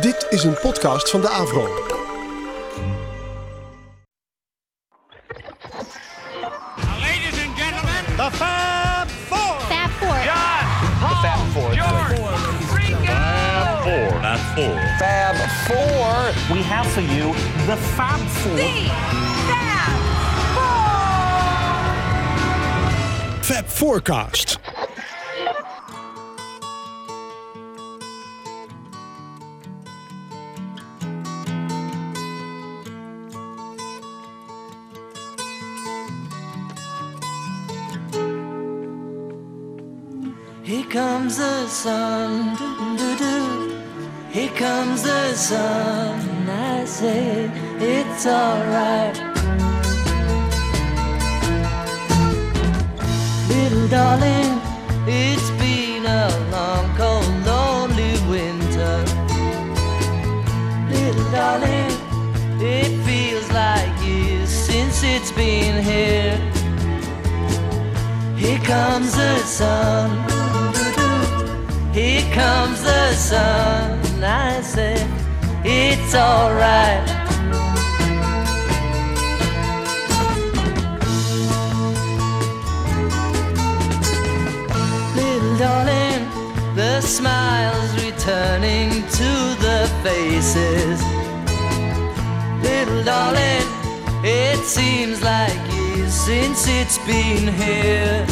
Dit is een podcast van de Avro. Ladies and gentlemen, The Fab Four. Fab Four. John, Paul, George, Ringo. Fab Four. We have for you the Fab Four. Fab Forecast. Comes the sun. Here comes the sun, I say it's alright. Little darling, it's been a long, cold, lonely winter. Little darling, it feels like years since it's been here. Here comes the sun. Here comes the sun. I say, it's alright. Little darling, the smiles returning to the faces. Little darling, it seems like years since it's been here.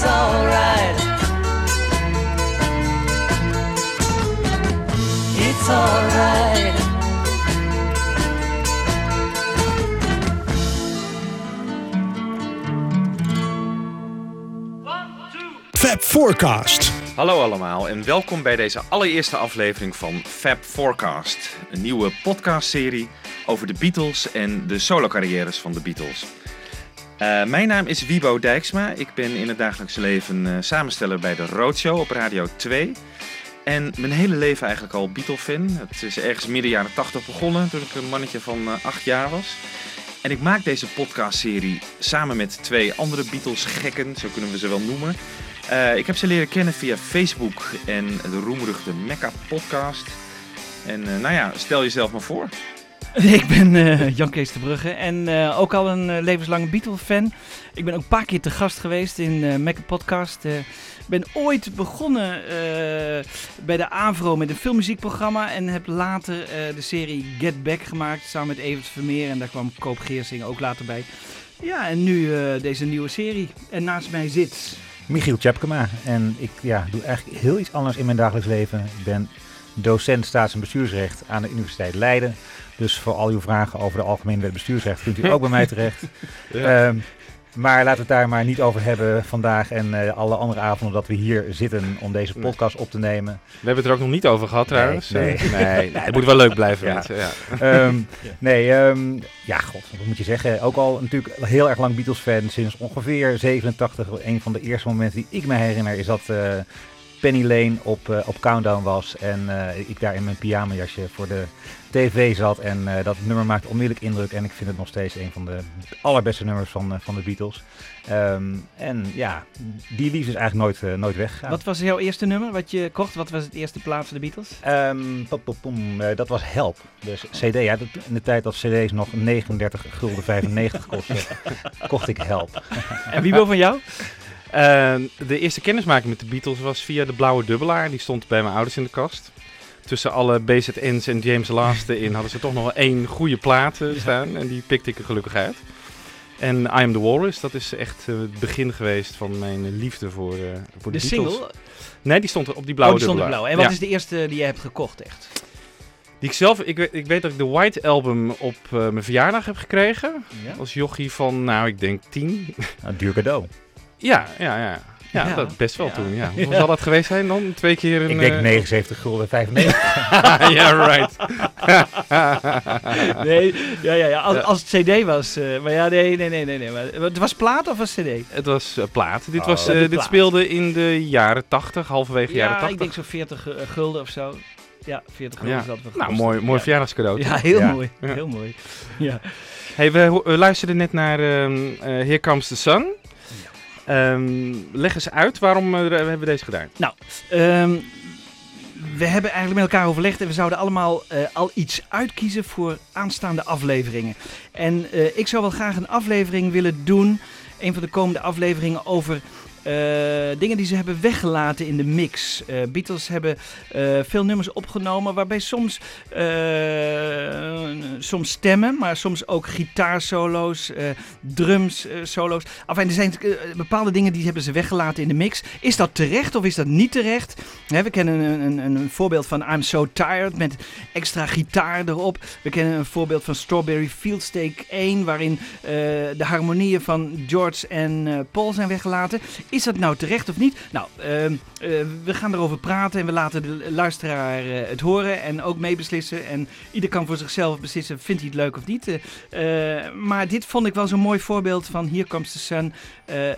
It's alright. It's alright. Fab Forecast. Hallo allemaal en welkom bij deze allereerste aflevering van Fab Forecast. Een nieuwe podcastserie over de Beatles en de solocarrières van de Beatles. Eh, mijn naam is Wibo Dijksma. Ik ben in het dagelijks leven eh, samensteller bij de Roadshow op Radio 2. En mijn hele leven eigenlijk al Beatle-fan. Het is ergens midden jaren 80 begonnen toen ik een mannetje van eh, 8 jaar was. En ik maak deze podcastserie samen met twee andere Beatles-gekken, zo kunnen we ze wel noemen. Eh, ik heb ze leren kennen via Facebook en de roemruchte Mecca podcast. En eh, nou ja, stel jezelf maar voor. Ik ben eh, Jan Kees en eh, ook al een eh, levenslange Beatle-fan. Ik ben ook een paar keer te gast geweest in eh Mecca Podcast. Ik ben ooit begonnen bij de AVRO met een filmmuziekprogramma en heb later de serie Get Back gemaakt samen met Evert Vermeer. En daar kwam Koop Geersing ook later bij. Ja, en nu deze nieuwe serie. En naast mij zit... Michiel Tjepkema. En ik ja, doe eigenlijk heel iets anders in mijn dagelijks leven. Ik ben docent staats- en bestuursrecht aan de Universiteit Leiden. Dus voor al uw vragen over de algemene wet bestuursrecht kunt u ook bij mij terecht. Ehm, Maar laten we het daar maar niet over hebben vandaag en eh, alle andere avonden dat we hier zitten om deze podcast op te nemen. We hebben het er ook nog niet over gehad trouwens. nee. Nee, nee, het moet wel leuk blijven. Ja. mensen, Ja. Ehm, nee, ehm, ja, god, wat moet je zeggen? Ook al natuurlijk heel erg lang Beatles-fan, sinds ongeveer 87. Een van de eerste momenten die ik me herinner is dat eh, Penny Lane op, eh, op Countdown was. En ik daar in mijn pyjamajasje voor de tv zat. En eh, dat nummer maakt onmiddellijk indruk. En ik vind het nog steeds een van de allerbeste nummers van, eh, van de Beatles. Ehm, en ja, die liefde is eigenlijk nooit, eh, nooit weggegaan. Wat was jouw eerste nummer wat je kocht? Wat was het eerste plaat van de Beatles? Ehm, pop, pop, pom, dat was Help. Dus CD, ja, dat, in de tijd dat CD's nog 39 gulden 95 kostten, kocht ik Help. En Wiebo van jou? Eh, de eerste kennismaking met de Beatles was via de blauwe dubbelaar. Die stond bij mijn ouders in de kast. Tussen alle BZN's en James Last in hadden ze toch nog wel één goede plaat eh, staan. En die pikte ik er gelukkig uit. En I Am The Walrus, dat is echt eh, het begin geweest van mijn liefde voor, eh, voor de, De Beatles. single? Nee, die stond er op die blauwe oh, die stond blauw. En wat Ja. is de eerste die je hebt gekocht echt? Die ik zelf, ik weet, ik weet dat ik de White Album op eh, mijn verjaardag heb gekregen. Ja? Als jochie van, nou, ik denk tien. Een duur cadeau. Ja, ja, ja. Ja, Ja. dat best wel Ja. toen, ja. Hoe zal dat geweest zijn dan? Twee keer een... Ik denk eh, 79 gulden 95. ja, right. Nee, ja, ja, ja. Als, Ja. als het CD was. eh, maar ja, nee, nee, nee, nee. nee. Maar, het was plaat of was CD? Het was eh, plaat. Dit, Oh. was, eh, dit plaat. speelde in de jaren 80, halverwege jaren Ja, 80. ik denk zo'n 40 eh, gulden of zo. Ja, 40 gulden Ja. is dat wel Nou, mooi, mooi ja. verjaardagscadeau. Ja, heel Ja. mooi. Ja. Heel mooi. Ja. Hey, we, luisterden net naar ehm, eh, Here Comes the Sun. Ehm, leg eens uit, waarom eh, hebben we deze gedaan? Ehm, we hebben eigenlijk met elkaar overlegd en we zouden allemaal eh, al iets uitkiezen voor aanstaande afleveringen. En eh, ik zou wel graag een aflevering willen doen, een van de komende afleveringen, over eh, dingen die ze hebben weggelaten in de mix. Eh, Beatles hebben eh, veel nummers opgenomen waarbij soms, soms stemmen, maar soms ook gitaarsolo's, drums solo's. Enfin, er zijn bepaalde dingen die hebben ze weggelaten in de mix. Is dat terecht of is dat niet terecht? We kennen een, een, een, voorbeeld van I'm So Tired met extra gitaar erop. We kennen een voorbeeld van Strawberry Field Steak 1 waarin de harmonieën van George en Paul zijn weggelaten. Is dat nou terecht of niet? Nou, ehm, eh, we gaan erover praten en we laten de luisteraar eh, het horen en ook meebeslissen. En ieder kan voor zichzelf beslissen, vindt hij het leuk of niet. Eh, maar dit vond ik wel zo'n mooi voorbeeld van Here Comes the Sun.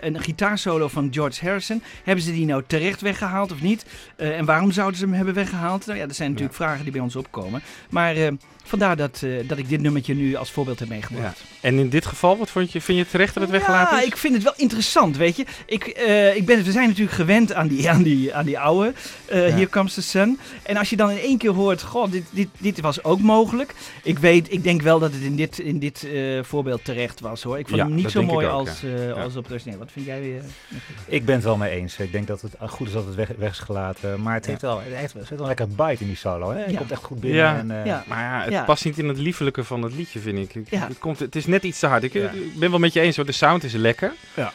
een gitaarsolo van George Harrison. Hebben ze die nou terecht weggehaald of niet? En waarom zouden ze hem hebben weggehaald? Nou ja, dat zijn natuurlijk vragen die bij ons opkomen. Maar eh, vandaar dat, eh, dat ik dit nummertje nu als voorbeeld heb meegebracht. En in dit geval, wat vond je, vind je het terecht dat het weggelaten Ja, is? ik vind het wel interessant, weet je. Ik, eh, ik ben, we zijn natuurlijk gewend aan die, aan die, aan die oude eh Ja. Here Comes the Sun. En als je dan in één keer hoort, goh, dit, dit, dit was ook mogelijk. Ik weet, ik denk wel dat het in dit, in dit eh, voorbeeld terecht was, hoor. Ik vond Ja, hem niet zo mooi ook, als, ja. eh Ja. als op de nee, Wat vind jij weer? Ik ben het wel mee eens. Ik denk dat het goed is dat het weg, weg is gelaten. Maar het, heeft wel, het, heeft, zit wel lekker bite in die solo. Hè? Ja. komt echt goed binnen. Ja. En, eh, Ja. Maar ja, het Ja. past niet in het liefelijke van het liedje, vind ik. Ja. Het, komt, het is net iets te hard. Ik, Ja. ik ben wel met je eens hoor, de sound is lekker. Ja.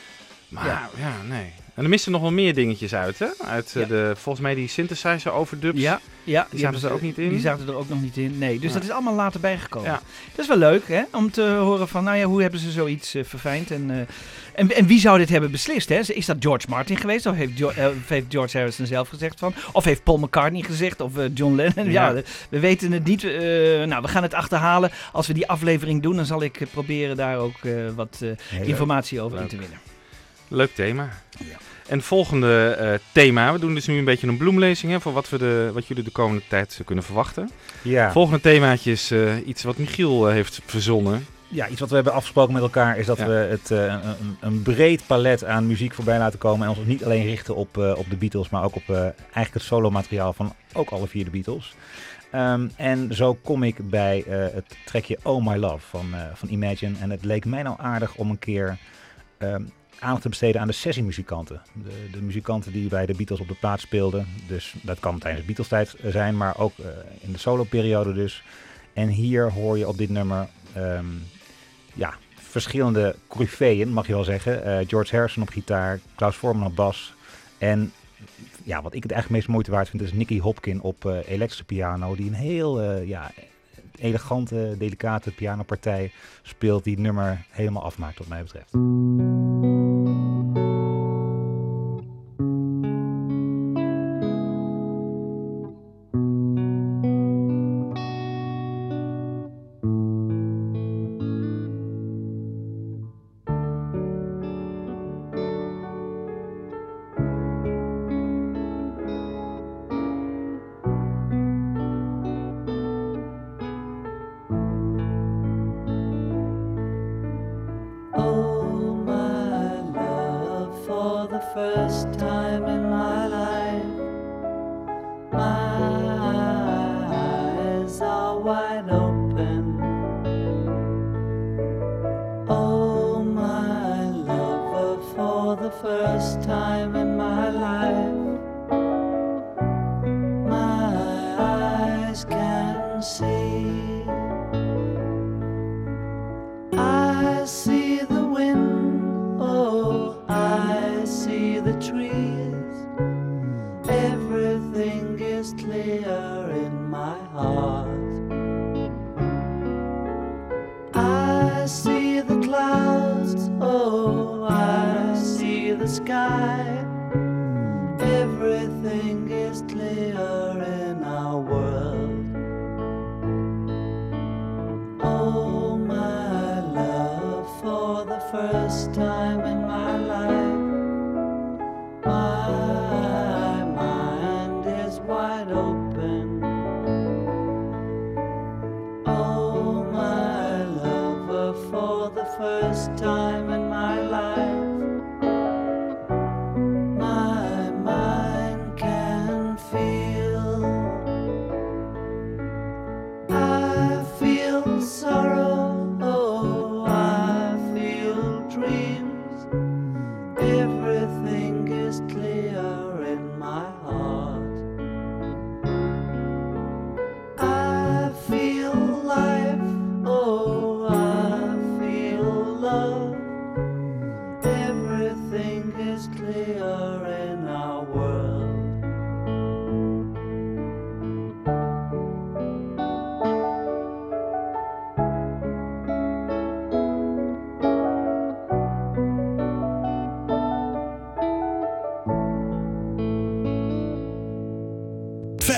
Maar Ja. ja, nee. En er missen nog wel meer dingetjes uit, hè? Uit eh, Ja. de, volgens mij die synthesizer overdubs. Ja, ja Die zaten er ook niet in? Die zaten er ook nog niet in. Nee, dus Ja. dat is allemaal later bijgekomen. Ja. Dat is wel leuk, hè? Om te horen van, nou ja, hoe hebben ze zoiets eh, verfijnd? En, eh, en, en wie zou dit hebben beslist, hè? Is dat George Martin geweest? Of heeft, Jo- eh, heeft George Harrison zelf gezegd van? Of heeft Paul McCartney gezegd? Of eh, John Lennon? Ja, Ja. we weten het niet. Eh, nou, we gaan het achterhalen. Als we die aflevering doen, dan zal ik proberen daar ook eh, wat eh, informatie over in te winnen. Leuk thema. En volgende eh, thema, we doen dus nu een beetje een bloemlezing hè, voor wat, we de, wat jullie de komende tijd kunnen verwachten. Ja. Volgende themaatje is eh, iets wat Michiel heeft verzonnen. Ja, iets wat we hebben afgesproken met elkaar is dat Ja. we het, eh, een, een- breed palet aan muziek voorbij laten komen. En ons niet alleen richten op, eh, op de Beatles, maar ook op eh, eigenlijk het solo-materiaal van ook alle vier de Beatles. Ehm, en zo kom ik bij het trekje Oh My Love van, van Imagine. En het leek mij nou aardig om een keer ehm, aandacht te besteden aan de sessiemuzikanten. De, de muzikanten die bij de Beatles op de plaats speelden. Dus dat kan tijdens Beatles tijd zijn, maar ook in de solo-periode dus. En hier hoor je op dit nummer ehm, ja, verschillende coryfeeën, mag je wel zeggen. Eh, George Harrison op gitaar, Klaus Voorman op bas. En ja, wat ik het eigenlijk meest moeite waard vind, is Nicky Hopkin op eh, elektrische piano. Die een heel, eh, ja, elegante, delicate pianopartij speelt die het nummer helemaal afmaakt wat mij betreft.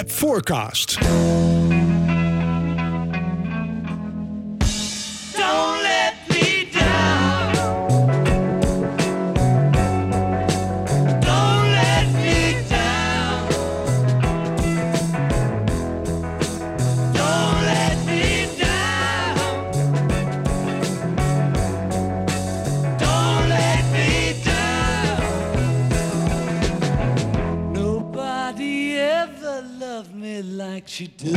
Forecast. She does.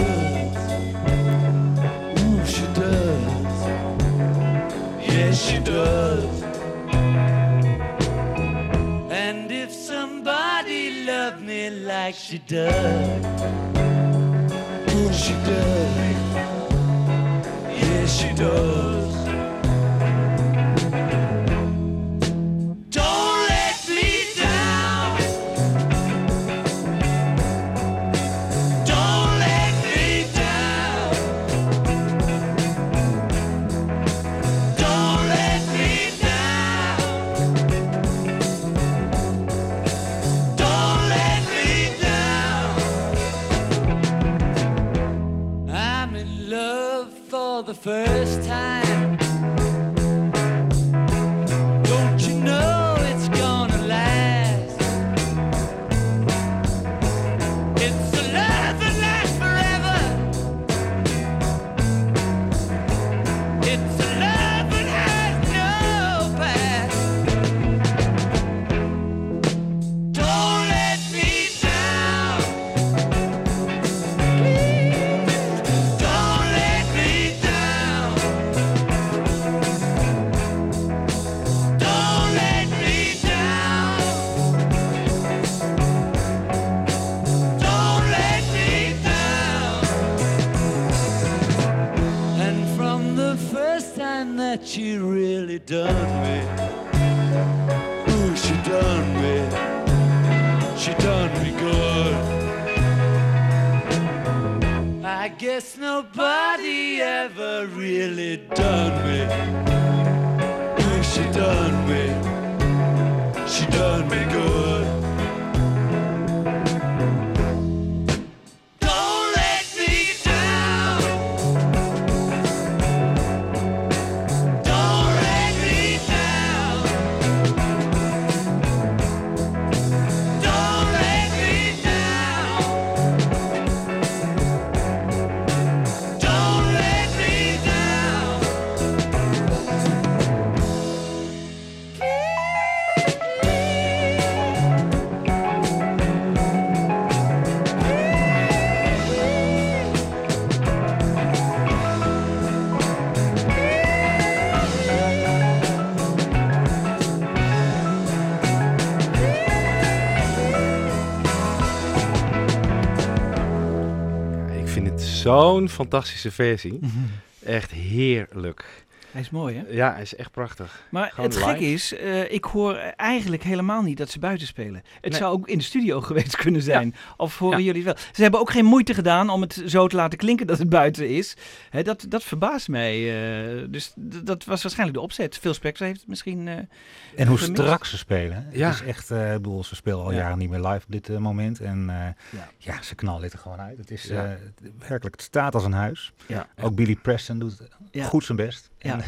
Zo'n fantastische versie. Echt heerlijk. Hij is mooi, hè? Ja, hij is echt prachtig. Maar Gewoon het gekke live. is, eh, ik hoor eigenlijk helemaal niet dat ze buiten spelen. Het Nee. zou ook in de studio geweest kunnen zijn. Of horen Ja. jullie het wel? Ze hebben ook geen moeite gedaan om het zo te laten klinken dat het buiten is. Hè, dat, dat verbaast mij. eh, dus d- dat was waarschijnlijk de opzet. Phil Spector heeft het misschien... eh, En hoe Gemist. strak ze spelen. Ja. Het is echt, eh, ik bedoel, ze spelen al Ja. jaren niet meer live op dit moment. En eh, Ja. ja. ze knallen dit er gewoon uit. Het is Ja. eh, werkelijk, het staat als een huis. Ja. Ook Billy Preston doet Ja. goed zijn best. Ja.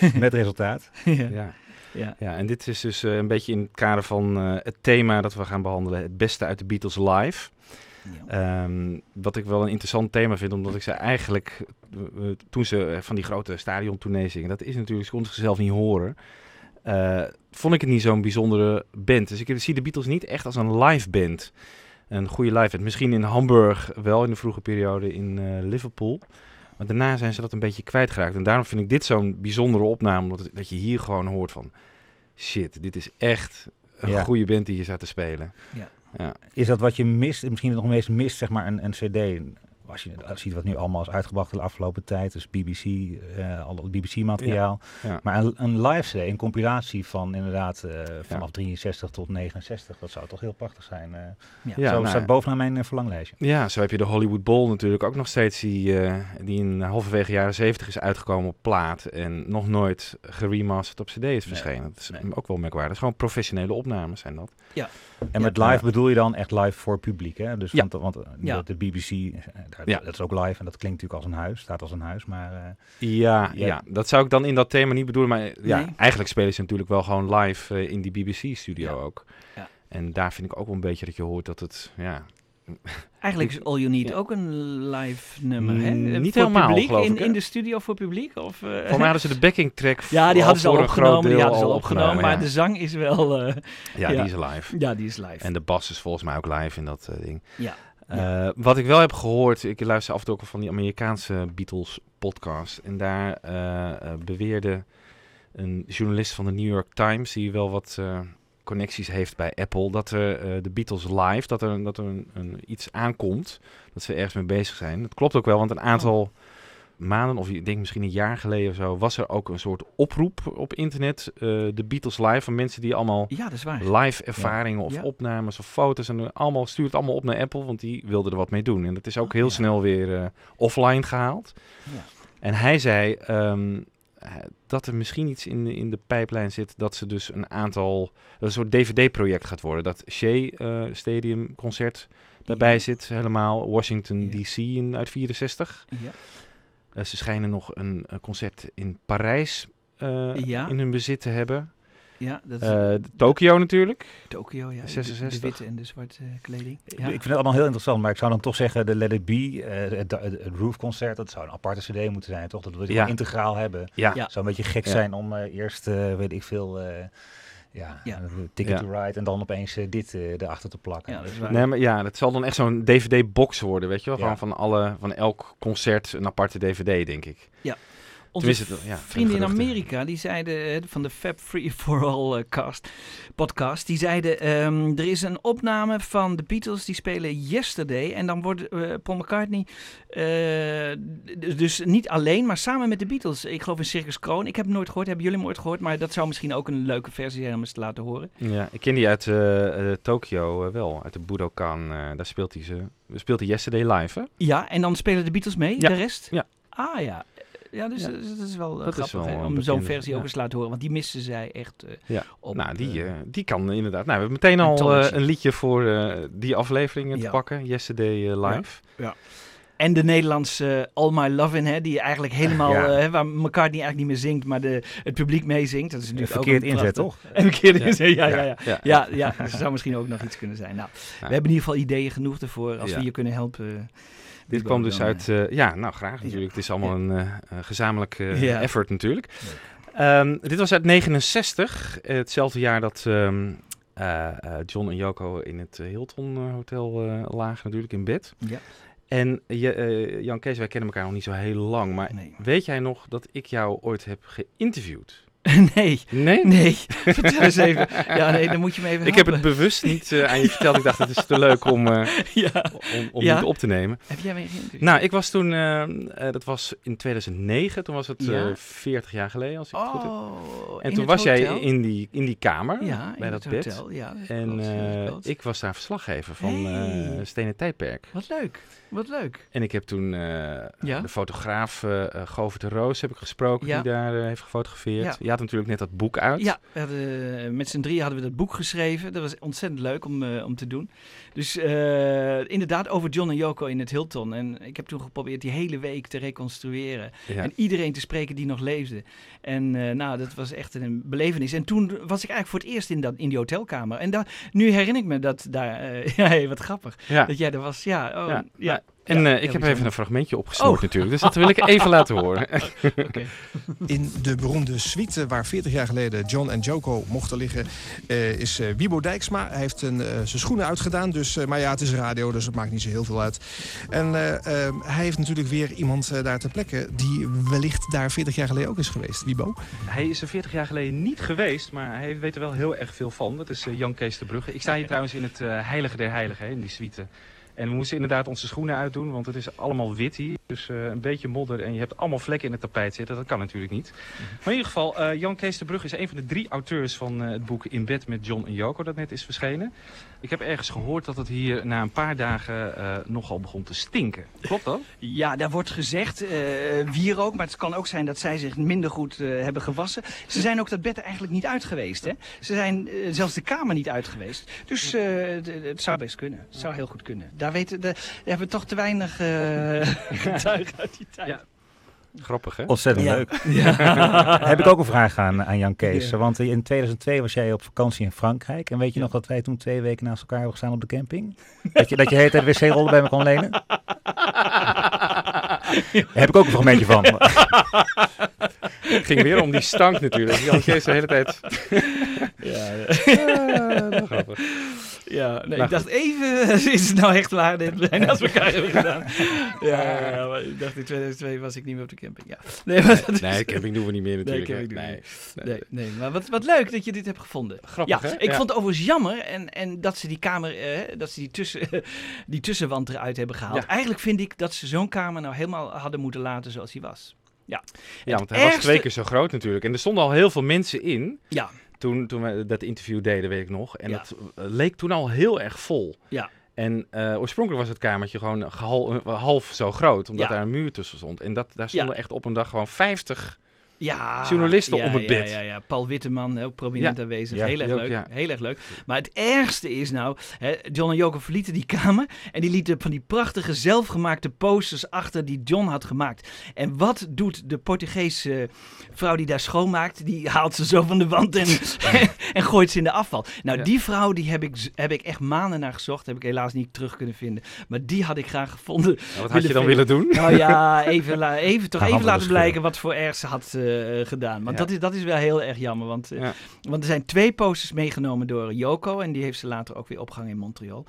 En, met resultaat. ja. Ja. Ja. Ja, en dit is dus eh, een beetje in het kader van eh, het thema dat we gaan behandelen. Het beste uit de Beatles live. Ja. Ehm, wat ik wel een interessant thema vind, omdat ik ze eigenlijk, eh, eh, toen ze eh, van die grote stadiontournee zingen, dat is natuurlijk, ze konden zichzelf niet horen, eh, vond ik het niet zo'n bijzondere band. Dus ik zie de Beatles niet echt als een live band. Een goede live band. Misschien in Hamburg wel in de vroege periode in eh, Liverpool. Maar daarna zijn ze dat een beetje kwijtgeraakt. En daarom vind ik dit zo'n bijzondere opname, omdat het- dat je hier gewoon hoort van, shit, dit is echt een Ja. goede band die hier staat te spelen. Ja. Ja. Is dat wat je mist, misschien nog meest mist, zeg maar, een, een cd? Als je ziet wat nu allemaal is uitgebracht de afgelopen tijd, dus BBC, eh al het BBC-materiaal. Ja. Maar een, een live CD, een compilatie van inderdaad eh, vanaf 63 tot 69, dat zou toch heel prachtig zijn. eh Ja. Ja, zo nou, staat bovenaan mijn verlanglijstje. Ja, zo heb je de Hollywood Bowl natuurlijk ook nog steeds, die, die in halverwege jaren 70 is uitgekomen op plaat en nog nooit geremasterd op cd is verschenen. dat is nee. ook wel merkwaardig. Gewoon professionele opnames zijn dat. En met live bedoel je dan echt live voor publiek, hè? Dus want, want eh, Ja. de BBC, eh, daar, dat is ook live en dat klinkt natuurlijk als een huis, staat als een huis, maar eh, Ja, Ja. dat zou ik dan in dat thema niet bedoelen, maar ja, Nee. eigenlijk spelen ze natuurlijk wel gewoon live in die BBC-studio ook. Ja. En daar vind ik ook wel een beetje dat je hoort dat het, ja, Eigenlijk is All You Need Ja. ook een live nummer, hè? Mm, niet voor helemaal, publiek, geloof in, ik, in de studio voor publiek? Of, eh, voor mij hadden ze de backing track Ja, die hadden ze al voor een groot opgenomen. Die deel hadden ze al opgenomen, maar ja. de zang is wel... eh, ja, ja. die is live. ja, die is live. En de bas is volgens mij ook live in dat eh, ding. ja. Wat ik wel heb gehoord, ik luister af en toe ook van die Amerikaanse Beatles podcast. En daar beweerde een journalist van de New York Times, die wel wat connecties heeft bij Apple, dat er eh, de Beatles live, dat er, dat er een, een, iets aankomt, dat ze ergens mee bezig zijn. Dat klopt ook wel, want een aantal maanden, of ik denk misschien een jaar geleden of zo, was er ook een soort oproep op internet, eh, de Beatles live, van mensen die allemaal ja, dat is waar. live ervaringen of Ja. opnames of foto's. En allemaal, stuur het allemaal op naar Apple, want die wilden er wat mee doen. En dat is ook Oh, heel snel weer eh, offline gehaald. Ja. En hij zei ehm, eh, dat er misschien iets in de, in de pijplijn zit dat ze dus een aantal, een soort DVD-project gaat worden. Dat Shea eh, Stadium concert daarbij zit, helemaal Washington Ja. DC in, uit 64. Ja. Eh, ze schijnen nog een, eh, concert in Parijs eh, in hun bezit te hebben. Ja, dat is Eh, Tokio natuurlijk. Tokio, ja. de- 66. De, witte en de zwarte eh, kleding. Ik- Ja. Ik vind het allemaal heel interessant, maar ik zou dan toch zeggen, de Let It Be, eh, het, het, het Roof-concert, dat zou een aparte cd moeten zijn, toch? Dat we het Ja. integraal hebben. Ja, Ja. zou een beetje gek Ja. zijn om eh, eerst, eh, weet ik veel, eh, ja, Ja. Ticket Ja. to Ride en dan opeens dit eh, erachter te plakken. ja, dat is waar. Nee, maar ja, dat zal dan echt zo'n DVD-box worden, weet je wel? Ja. Van, van, alle, van elk concert een aparte DVD, denk ik. Onze ja, vrienden in. Amerika, die zeiden eh, van de Fab Free for All eh, cast, podcast, die zeiden ehm, er is een opname van de Beatles die spelen Yesterday en dan wordt eh, Paul McCartney dus niet alleen, maar samen met de Beatles. Ik geloof in Circus Kroon. Ik heb hem nooit gehoord, hebben jullie hem ooit gehoord? Maar dat zou misschien ook een leuke versie zijn om eens te laten horen. Ja, ik ken die uit eh, Tokio wel, uit de Budokan. daar speelt hij, ze, speelt hij Yesterday live, hè? Ja, en dan spelen de Beatles mee, Ja. de rest? Ja. Ah ja. Ja, dus Ja. dus dat is wel eh, Dat is grappig wel een om zo'n versie ook ja. eens te laten horen. Want die missen zij echt eh, Ja. op. nou, die, eh, die kan inderdaad. Nou, we hebben meteen een al tonnetje. een liedje voor die aflevering te Ja. pakken. Yesterday live. En de Nederlandse All My Lovin', hè, die eigenlijk helemaal, Ja. eh, waar McCartney eigenlijk niet meer zingt, maar de, het publiek meezingt. Dat is natuurlijk Verkeerd ook een inzet, toch? En verkeerd Ja. inzet, ja, ja, ja. Ja. Ja, ja, dat zou misschien ook nog iets kunnen zijn. Nou, we hebben in ieder geval ideeën genoeg ervoor. Als Ja. we je kunnen helpen. Dit kwam dus uit... eh, eh, ja, nou graag natuurlijk. Het is allemaal een eh, eh, gezamenlijk effort natuurlijk. Ehm, dit was uit 69. eh, hetzelfde jaar dat ehm, eh, eh, John en Joko in het Hilton Hotel lagen natuurlijk in bed. Ja. En je, Jan Kees, wij kennen elkaar nog niet zo heel lang. Maar Nee. weet jij nog dat ik jou ooit heb geïnterviewd? nee, Nee? nee. Vertel eens even. Ja, nee, dan moet je me even Ik heb het bewust niet eh, aan je verteld. Ik dacht, het is te leuk om, eh, Ja. om, om Ja. niet op te nemen. Heb jij me geïnterviewd? Nou, ik was toen, eh, dat was in 2009, toen was het Ja. eh 40 jaar geleden, als ik het goed heb. oh, En toen was jij in die, in die kamer, ja, bij dat bed. hotel. Ja, dat En klopt, klopt. ik was daar verslaggever van Hey. Stenen Tijdperk. Wat leuk, wat leuk. En ik heb toen eh, Ja? de fotograaf uh, Govert de Roos heb ik gesproken, Ja. die daar heeft gefotografeerd. Ja. Je had natuurlijk net dat boek uit. Ja, we hadden, met z'n drieën hadden we dat boek geschreven. Dat was ontzettend leuk om, om te doen. Dus inderdaad over John en Yoko in het Hilton. En ik heb toen geprobeerd die hele week te reconstrueren. En iedereen te spreken die nog leefde. En nou, dat was echt een belevenis. En toen was ik eigenlijk voor het eerst in, dat, in die hotelkamer. En da, nu herinner ik me dat daar... ja, hey, wat grappig. Ja. Dat jij er was. Ja, oh, Ja. En Ja, eh, ik heb bijzonder. even een fragmentje opgesnoerd Oh. natuurlijk, dus dat wil ik even laten horen. In de beroemde suite waar 40 jaar geleden John en Joko mochten liggen... eh, is eh, Wiebo Dijksma. Hij heeft een, eh, zijn schoenen uitgedaan. Dus, eh, maar ja, het is radio, dus het maakt niet zo heel veel uit. En eh, eh, hij heeft natuurlijk weer iemand daar ter plekke... die wellicht daar 40 jaar geleden ook is geweest. Wiebo? Hij is er 40 jaar geleden niet geweest, maar hij weet er wel heel erg veel van. Dat is Jan Kees de Brugge. Ik sta hier trouwens in het eh, Heilige der Heiligen, hè, in die suite. En we moesten inderdaad onze schoenen uitdoen, want het is allemaal wit hier. Dus eh, een beetje modder en je hebt allemaal vlekken in het tapijt zitten. Dat kan natuurlijk niet. Maar in ieder geval, eh, Jan Kees de Brugge is een van de drie auteurs van eh, het boek In bed met John en Joko dat net is verschenen. Ik heb ergens gehoord dat het hier na een paar dagen eh, nogal begon te stinken. Klopt dat? Ja, daar wordt gezegd, eh wierook, maar het kan ook zijn dat zij zich minder goed eh, hebben gewassen. Ze zijn ook dat bed er eigenlijk niet uit geweest. Hè? Ze zijn zelfs de kamer niet uit geweest. Dus het zou best kunnen. Het zou heel goed kunnen. Daar, weten, daar hebben we toch te weinig getuigen uit die tijd. Ja. Grappig, hè? Ontzettend Ja. leuk. Heb ik ook een vraag aan, aan Jan Kees. Ja. Want in 2002 was jij op vakantie in Frankrijk. En weet je nog dat wij toen twee weken naast elkaar hebben gestaan op de camping? Dat je, dat je de hele tijd wc-rollen bij me kon lenen? Daar heb ik ook een fragmentje van. Het ging weer om die stank natuurlijk. Jan Kees de hele tijd. Ja, grappig. Ja nee, ik dacht even, is het nou echt waar wij naast elkaar hebben gedaan? Ja, maar ik dacht in 2002 was ik niet meer op de camping. Ja. Nee, maar dat is- Nee, camping doen we niet meer natuurlijk. we nee. Nee, nee, maar wat, wat leuk dat je dit hebt gevonden. Grappig, ja, hè? ik vond het overigens jammer en, en dat ze die kamer, eh, dat ze die, tussen, die tussenwand eruit hebben gehaald. Ja. Eigenlijk vind ik dat ze zo'n kamer nou helemaal hadden moeten laten zoals die was. Ja, Ja, want hij ergste- was twee keer zo groot natuurlijk. En er stonden al heel veel mensen in. Ja. Toen, toen we dat interview deden, weet ik nog. En Ja. dat eh, leek toen al heel erg vol. Ja. En eh, oorspronkelijk was het kamertje gewoon half zo groot. Omdat Ja. daar een muur tussen stond. En dat, daar stonden echt op een dag gewoon 50 Ja, Journalisten ja, op het ja, bed. Ja, ja, Paul Witteman, ook prominent Ja. aanwezig. Ja, heel erg leuk. ja. Heel erg leuk. Maar het ergste is nou, hè, John en Joko verlieten die kamer en die lieten van die prachtige zelfgemaakte posters achter die John had gemaakt. En wat doet de Portugese vrouw die daar schoonmaakt? Die haalt ze zo van de wand en, en gooit ze in de afval. Nou, Ja. die vrouw die heb ik, heb ik echt maanden naar gezocht. Heb ik helaas niet terug kunnen vinden. Maar die had ik graag gevonden. Nou, wat had je dan willen doen? Nou ja, even, la- even toch even laten schudden. blijken wat voor erg ze had, eh, eh, gedaan. Want Ja. dat, is, dat is wel heel erg jammer. Want, eh, Ja. want er zijn twee posters meegenomen door Yoko. En die heeft ze later ook weer opgehangen in Montreal.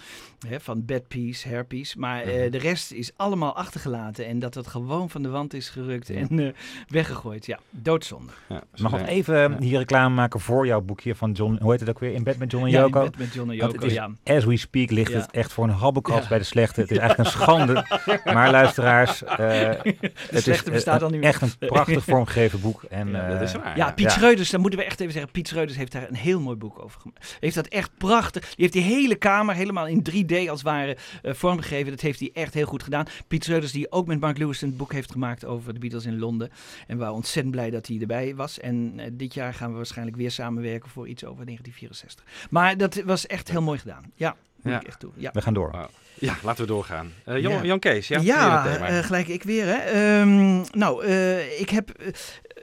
Hè, van Bad Piece, Hair Piece. Maar eh, Mhm. de rest is allemaal achtergelaten. En dat het gewoon van de wand is gerukt Ja. en eh, weggegooid. Ja, doodzonde. Ja, Ik mag nog ze- even Ja. hier reclame maken voor jouw boekje van John. Hoe heet het ook weer? In bed met John en Ja, in bed met John en Yoko, is- ja. As we speak ligt Ja. het echt voor een habbekrat Ja. bij de slechte. Het is eigenlijk een schande. maar luisteraars, eh, het is slechte bestaat al niet meer. echt een prachtig vormgegeven boek. En, Ja, Dat is eh, waar. Ja, Piet Ja. Schreuders, dan moeten we echt even zeggen. Piet Schreuders heeft daar een heel mooi boek over gemaakt. Heeft dat echt prachtig. Die heeft die hele kamer helemaal in 3D als het ware eh, vormgegeven. Dat heeft hij echt heel goed gedaan. Piet Schreuders, die ook met Mark Lewis een boek heeft gemaakt over de Beatles in Londen. En we waren ontzettend blij dat hij erbij was. En eh, dit jaar gaan we waarschijnlijk weer samenwerken voor iets over 1964. Maar dat was echt heel mooi gedaan. Ja, moet Ja. ik echt toe. Ja. we gaan door. Ja, laten we doorgaan. Eh, Jan, Ja. Jan Kees, ja? Ja, eh, gelijk ik weer. Hè. Ehm, nou, eh, ik heb.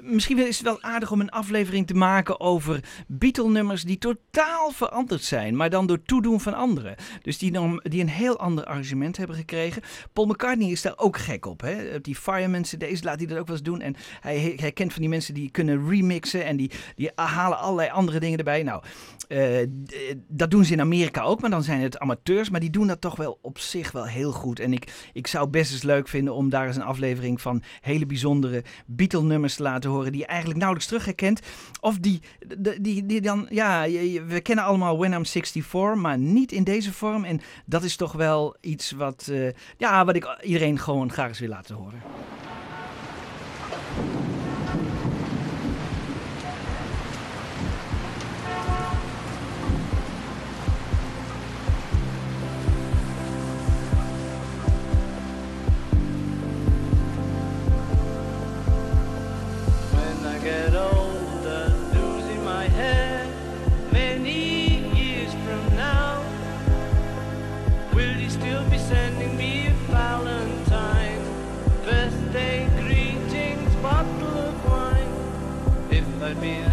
misschien is het wel aardig om een aflevering te maken over Beatle-nummers die totaal veranderd zijn, maar dan door toedoen van anderen. Dus die, dan, die een heel ander arrangement hebben gekregen. Paul McCartney is daar ook gek op. Hè. Op die Fireman CD's laat hij dat ook wel eens doen. En hij, hij kent van die mensen die kunnen remixen en die, die halen allerlei andere dingen erbij. Nou, eh, dat doen ze in Amerika ook, maar dan zijn het amateurs. Maar die doen dat toch wel op zich wel heel goed. En ik, ik zou best eens leuk vinden om daar eens een aflevering van hele bijzondere Beatle-nummers te laten horen. Die je eigenlijk nauwelijks terug herkent. Of die, die, die, dan, ja, we kennen allemaal When I'm 64, maar niet in deze vorm. En dat is toch wel iets wat, eh, ja, wat ik iedereen gewoon graag eens wil laten horen. If I'd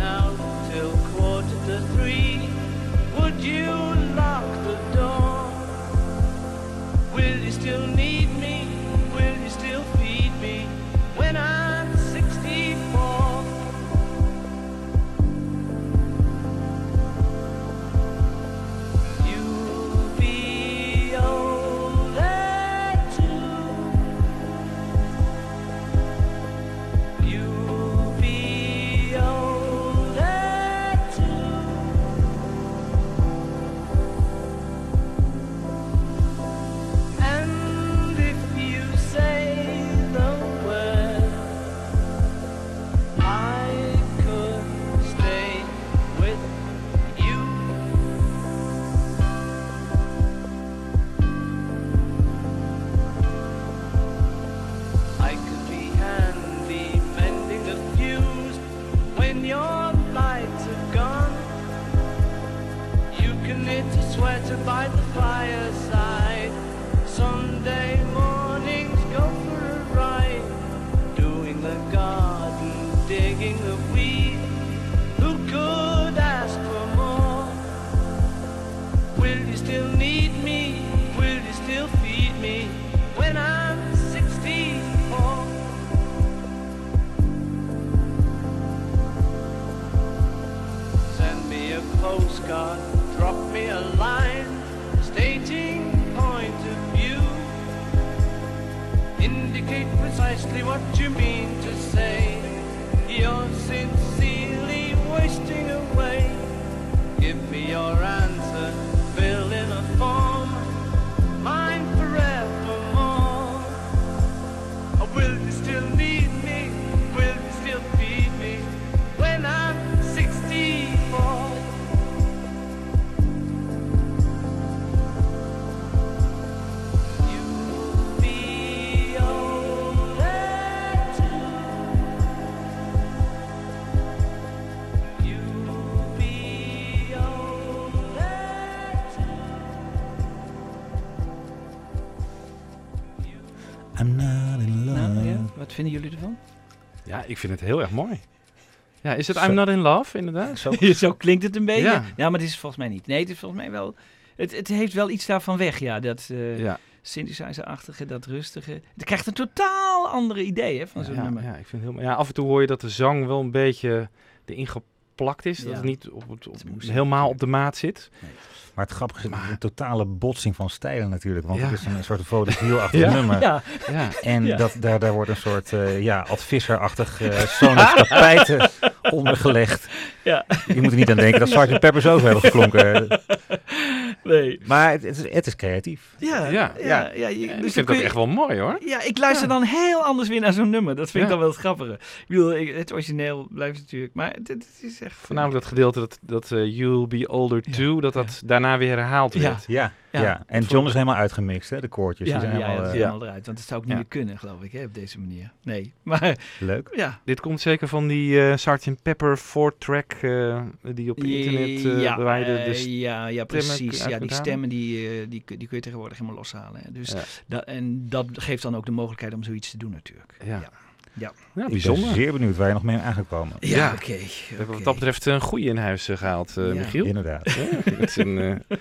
Ja, ik vind het heel erg mooi. Ja, is het. I'm Not In Love, inderdaad? Zo, Zo klinkt het een beetje. Ja. Ja. maar het is volgens mij niet. Nee, het is volgens mij wel... Het, het heeft wel iets daarvan weg, ja. Dat, Ja. synthesizer-achtige, dat rustige. Je krijgt een totaal andere idee hè, van zo'n ja, nummer. ja, ik vind het heel, ja, af en toe hoor je dat de zang wel een beetje erin geplakt is. Dat het niet op, het- op- Het moest helemaal op de maat zit. Maar het grappige is een totale botsing van stijlen natuurlijk. Want Ja. het is een soort vaudeville-achtig Ja. nummer. Ja, Ja, En Ja. dat, daar, daar wordt een soort uh, ja, Ad Visser-achtig eh sonus tapijten ondergelegd. ja. Je moet er niet aan denken dat Sgt. Pepper's ook hebben geklonken. Nee. Maar het, het, is, het is creatief. Ja, Ja. ja, ja. je- ik dus vind dan kun dat je- echt wel mooi hoor. Ja, ik luister dan heel anders weer naar zo'n nummer. Dat vind ik dan wel het grappige. Ik bedoel, ik- het origineel blijft natuurlijk. Maar het, het is echt... Voornamelijk dat gedeelte dat, dat eh, You'll Be Older Ja. Too, dat dat daarna weer herhaald Ja. werd. Ja, Ja. ja. En John is helemaal uitgemixt, hè, de koortjes. Ja, Die zijn ja, helemaal eh, helemaal eruit. Want het zou ook niet Ja. meer kunnen, geloof ik, hè, op deze manier. Nee, maar leuk. ja. Dit komt zeker van die eh Sgt. Pepper 4-track eh, die op internet eh ja, de, de st- ja, ja, precies. Ja, die stemmen die, eh, die, kun- die kun je tegenwoordig helemaal loshalen. Hè. Dus dat, en dat geeft dan ook de mogelijkheid om zoiets te doen natuurlijk. Ja. Ja. Ja. Ja, Ik bijzonder. ben zeer benieuwd waar je nog mee aangekomen. Ja, Ja. oké. We hebben wat dat betreft een goede in huis eh, gehaald, eh, Ja. Michiel. Inderdaad. Is een eh,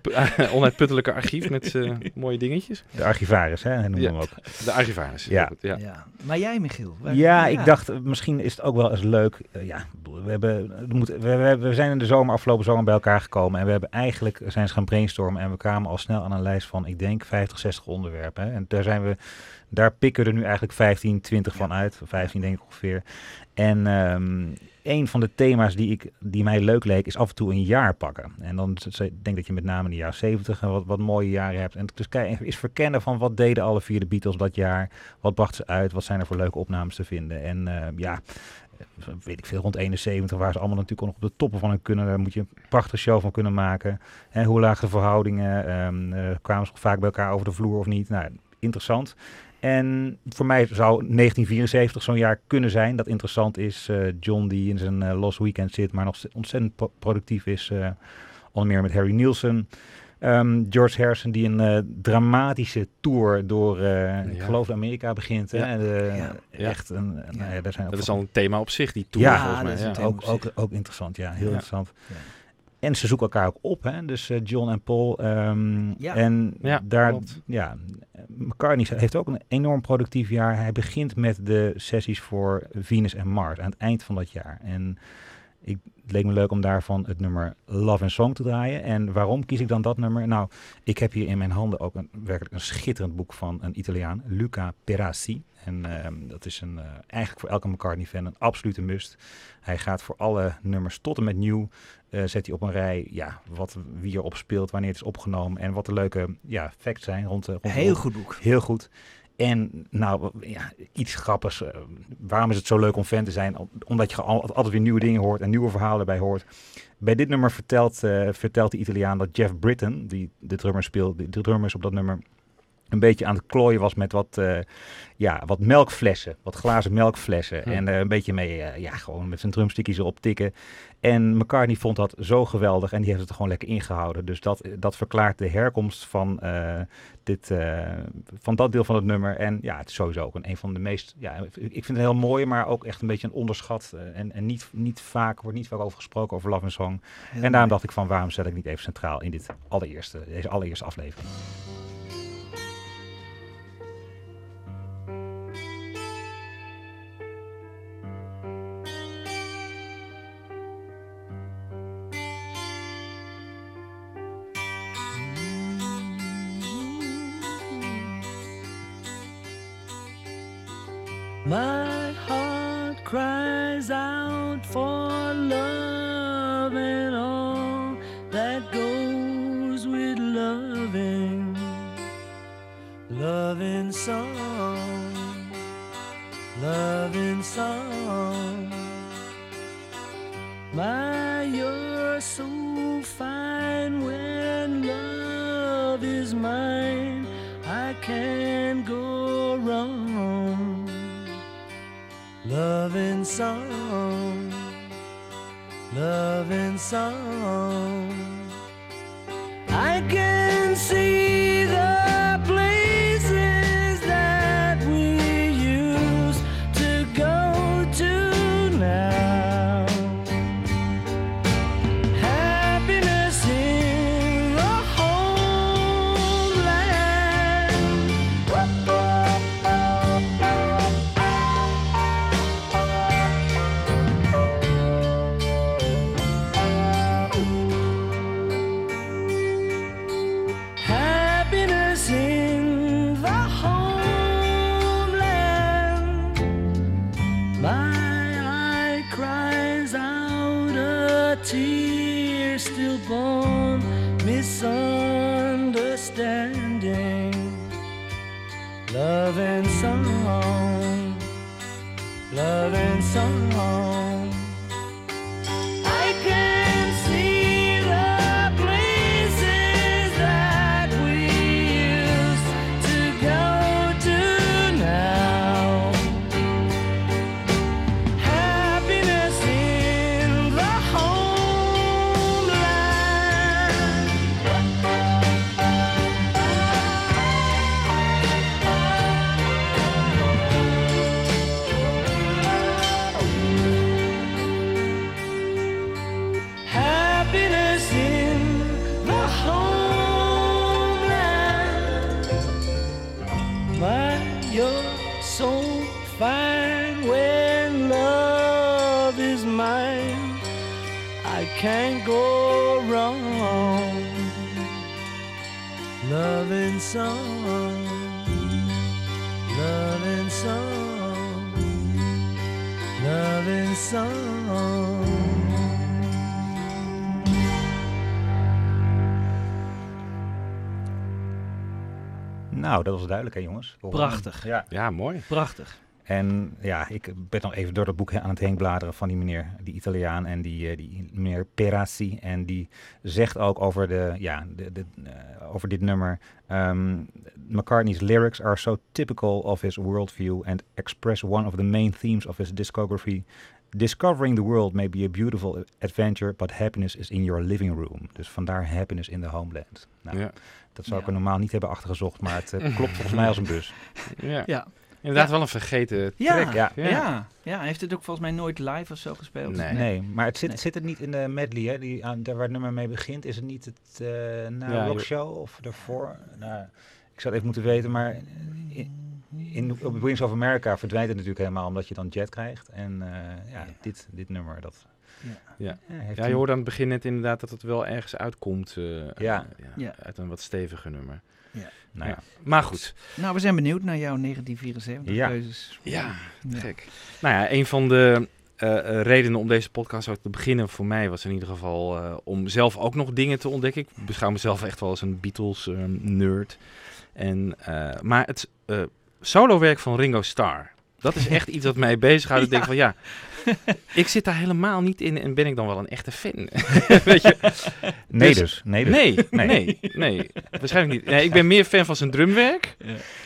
pu- onuitputtelijke archief met eh, mooie dingetjes. De archivaris, hè, noemen we Ja. hem ook. De archivaris. Ja. ja. Ja. Maar jij, Michiel? waar- Ja, ik dacht eh, misschien is het ook wel eens leuk. eh, ja, we, hebben, we, we, we zijn in de zomer, afgelopen zomer bij elkaar gekomen. En we hebben eigenlijk zijn ze gaan brainstormen. En we kwamen al snel aan een lijst van, ik denk, 50, 60 onderwerpen. Hè. En daar zijn we, daar pikken we er nu eigenlijk 15, 20 van uit. 15 denk ik ongeveer. En ehm, een van de thema's die, ik, die mij leuk leek, is af en toe een jaar pakken. En dan denk dat je met name in de jaren 70 en wat, wat mooie jaren hebt. En dus kijk, is verkennen van wat deden alle vier de Beatles dat jaar. Wat brachten ze uit? Wat zijn er voor leuke opnames te vinden? En eh, ja, eh, weet ik veel, rond 71 waar ze allemaal natuurlijk nog op de toppen van hun kunnen. Daar moet je een prachtige show van kunnen maken. En hoe lagen de verhoudingen? Ehm, eh, kwamen ze vaak bij elkaar over de vloer of niet? Nou, interessant. En voor mij zou 1974 zo'n jaar kunnen zijn dat interessant is. Eh, John die in zijn eh, Lost Weekend zit, maar nog ontzettend pro- productief is. eh onder meer met Harry Nielsen. Ehm, George Harrison die een eh, dramatische tour door, eh, ik geloof Amerika begint. Ja. Eh, Ja. Echt, een, nou ja, daar zijn Dat is al een thema op zich, die tour Ja, volgens mij. dat is Ja. een thema. ook, ook, ook interessant, ja, heel Ja. interessant. En ze zoeken elkaar ook op, hè? dus eh, John en Paul. ehm, Ja. En Ja, daar, klopt. ja, McCartney heeft ook een enorm productief jaar. Hij begint met de sessies voor Venus en Mars aan het eind van dat jaar. En ik, het leek me leuk om daarvan het nummer Love and Song te draaien. En waarom kies ik dan dat nummer? Nou, ik heb hier in mijn handen ook een, werkelijk een schitterend boek van een Italiaan, Luca Perassi. En ehm, dat is een, eh, eigenlijk voor elke McCartney-fan een absolute must. Hij gaat voor alle nummers tot en met nieuw, eh, zet hij op een rij ja, wat, wie erop speelt, wanneer het is opgenomen en wat de leuke ja, facts zijn rond de rond Heel goed boek. Heel goed. En nou, ja, iets grappigs. eh, waarom is het zo leuk om fan te zijn? Om- Omdat je al- altijd weer nieuwe dingen hoort en nieuwe verhalen erbij hoort. Bij dit nummer vertelt, vertelt de Italiaan dat Jeff Britton, die de drummer speelt, de, de drummer is op dat nummer, een beetje aan het klooien was met wat, eh, ja, wat melkflessen, wat glazen melkflessen. Hm. En eh, een beetje mee, eh, ja, gewoon met zijn drumstickies erop tikken. En McCartney vond dat zo geweldig en die heeft het er gewoon lekker ingehouden. Dus dat, dat verklaart de herkomst van, dit, van dat deel van het nummer. En ja, het is sowieso ook een, een van de meest, ja, ik vind het heel mooi, maar ook echt een beetje een onderschat. en en niet, niet vaak, wordt niet vaak over gesproken over Love and Song. En daarom dacht ik van, waarom zet ik niet even centraal in dit allereerste, deze allereerste aflevering. Loving song, loving song. My, you're so fine when love is mine. I can't go wrong. Loving song, loving song. I can see Nou, dat was duidelijk hè jongens. Prachtig. Ja. Ja, mooi. Prachtig. En ja, ik ben nog even door dat boek aan het heen bladeren van die meneer, die Italiaan en die, eh, die meneer Perazzi. En die zegt ook over, de, ja, de, de, eh, over dit nummer. ehm, McCartney's lyrics are so typical of his worldview and express one of the main themes of his discography. Discovering the world may be a beautiful adventure, but happiness is in your living room. Dus vandaar happiness in the homeland. Nou, Ja. Dat zou ik Ja. er normaal niet hebben achtergezocht, maar het eh, klopt volgens mij als een bus. Ja. Ja. Inderdaad Ja. wel een vergeten track. ja. Ja. ja. Heeft het ook volgens mij nooit live of zo gespeeld. Nee. Nee, maar het zit, Nee. zit het niet in de medley, hè? Die, aan, daar waar het nummer mee begint. Is het niet het uh, na Ja, Rock je- Show of daarvoor? Nou, ik zou het even moeten weten, maar in, in op Wings of America verdwijnt het natuurlijk helemaal omdat je dan jet krijgt. En eh, ja, Dit, dit nummer, dat... Ja. heeft Ja, je een- hoorde aan het begin net inderdaad dat het wel ergens uitkomt eh, Ja. eh, Ja. uit een wat steviger nummer. Ja. Nou ja. Maar goed, Nou, we zijn benieuwd naar jouw 1974 Ja. keuzes. ja, Ja. gek. Nou ja, een van de eh, eh, redenen om deze podcast ook te beginnen voor mij was in ieder geval eh, om zelf ook nog dingen te ontdekken. Ik beschouw mezelf echt wel als een Beatles-nerd. en, eh, maar het eh solowerk van Ringo Starr, dat is echt iets wat mij bezighoudt. Ik denk van ja, ik zit daar helemaal niet in en ben ik dan wel een echte fan? Weet je? Nee Dus- dus. Nee dus. Nee, Nee. nee, nee, waarschijnlijk niet. Nee, ik ben meer fan van zijn drumwerk.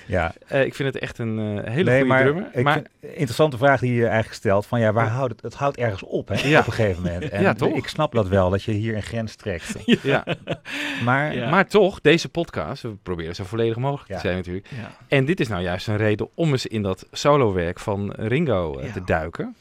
Ja. Eh, ik vind het echt een eh, hele nee, goede maar drummer. Ik maar interessante vraag die je eigenlijk stelt. Van ja, waar houdt het? Het houdt ergens op, hè? Ja. Op een gegeven moment. En Ja, toch? Ik snap dat wel, dat je hier een grens trekt. ja. Maar Ja. maar toch, deze podcast, we proberen zo volledig mogelijk Ja. te zijn natuurlijk. Ja. En dit is nou juist een reden om eens in dat solowerk van Ringo eh, Ja. te duiken.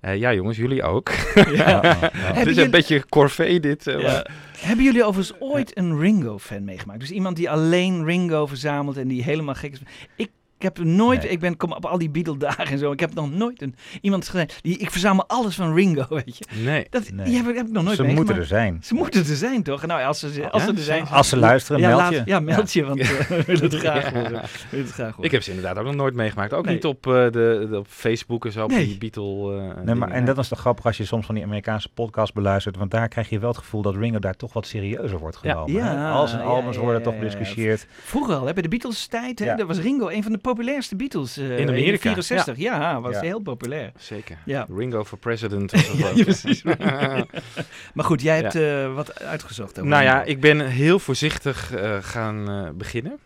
Eh, ja jongens, jullie ook. Ja, ja, ja. Het is jullie- een beetje corvée dit. eh, Ja. maar- Hebben jullie overigens ooit een Ringo-fan meegemaakt? Dus iemand die alleen Ringo verzamelt en die helemaal gek is. Ik heb nooit, Nee. ik ben kom op al die Beatle-dagen en zo. Ik heb nog nooit een, iemand gezegd, die, ik verzamel alles van Ringo, weet je. Nee. Dat Nee. die heb, ik- heb ik nog nooit Ze moeten er zijn. Ze moeten er zijn, toch? Nou, als ze, als Ja? ze er zijn. Als ze luisteren, ja, meld laat- je. Ja, meld je, want eh, we willen het graag horen. Het graag horen. Ik heb ze inderdaad ook nog nooit meegemaakt. Ook Nee. niet op, eh, de, de- op Facebook en zo, op Nee. die Beatle... eh, Nee, maar, en dat is toch grappig als je soms van die Amerikaanse podcast beluistert. Want daar krijg je wel het gevoel dat Ringo daar toch wat serieuzer wordt Ja. genomen. Ja, hè? Al zijn albums ja, worden ja, toch ja, ja. bediscussieerd. Vroeger al, hè, bij de Beatles-tijd, hè, Ja. dat was Ringo een van de populairste Beatles. eh, In Amerika, 64, ja, was Ja. heel populair. Zeker. Ja. Ringo for president. precies. Maar goed, jij hebt eh, wat uitgezocht. over Nou ja, ik ben heel voorzichtig eh, gaan beginnen.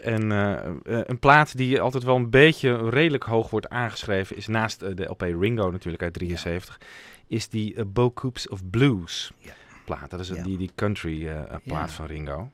En een plaat die altijd wel een beetje redelijk hoog wordt aangeschreven, is naast de LP Ringo natuurlijk uit 73, is die Bo Coops of Blues Ja. plaat. Dat is die, die country plaat van Ringo.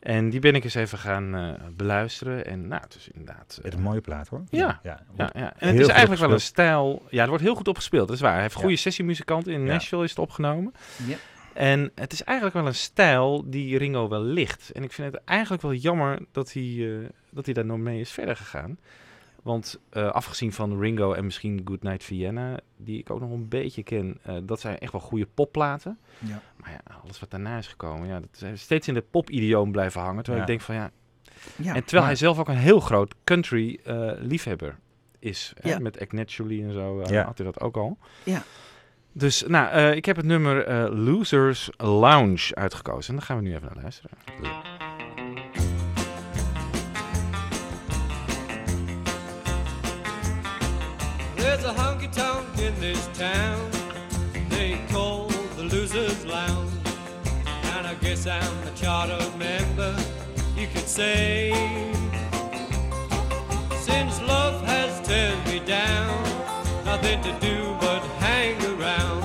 En die ben ik eens even gaan eh, beluisteren. En nou, het is inderdaad... Het eh, is een mooie plaat hoor. Ja. ja. ja, ja. En het is eigenlijk wel een stijl... Ja, er wordt heel goed opgespeeld, dat is waar. Hij heeft goede sessiemuzikanten. In. Nashville is het opgenomen. Ja. En het is eigenlijk wel een stijl die Ringo wel ligt. En ik vind het eigenlijk wel jammer dat hij, eh, dat hij daar nog mee is verder gegaan. Want eh, afgezien van Ringo en misschien Goodnight Vienna, die ik ook nog een beetje ken, eh, dat zijn echt wel goede popplaten. Ja. Maar ja, alles wat daarna is gekomen, ja, dat is steeds in de pop-idioom blijven hangen. Terwijl Ja. ik denk van ja, Ja, en terwijl maar- hij zelf ook een heel groot country eh, liefhebber is. Hè? Met Act Naturally en zo Ja. had hij dat ook al. Ja. Dus nou, eh, ik heb het nummer eh, Losers Lounge uitgekozen. En daar gaan we nu even naar luisteren. There's a honky tonk in this town they call the Losers Lounge. And I guess I'm a charter member, you could say. Since love has turned me down, nothing to do but hang around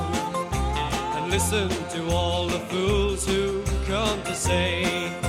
and listen to all the fools who come to say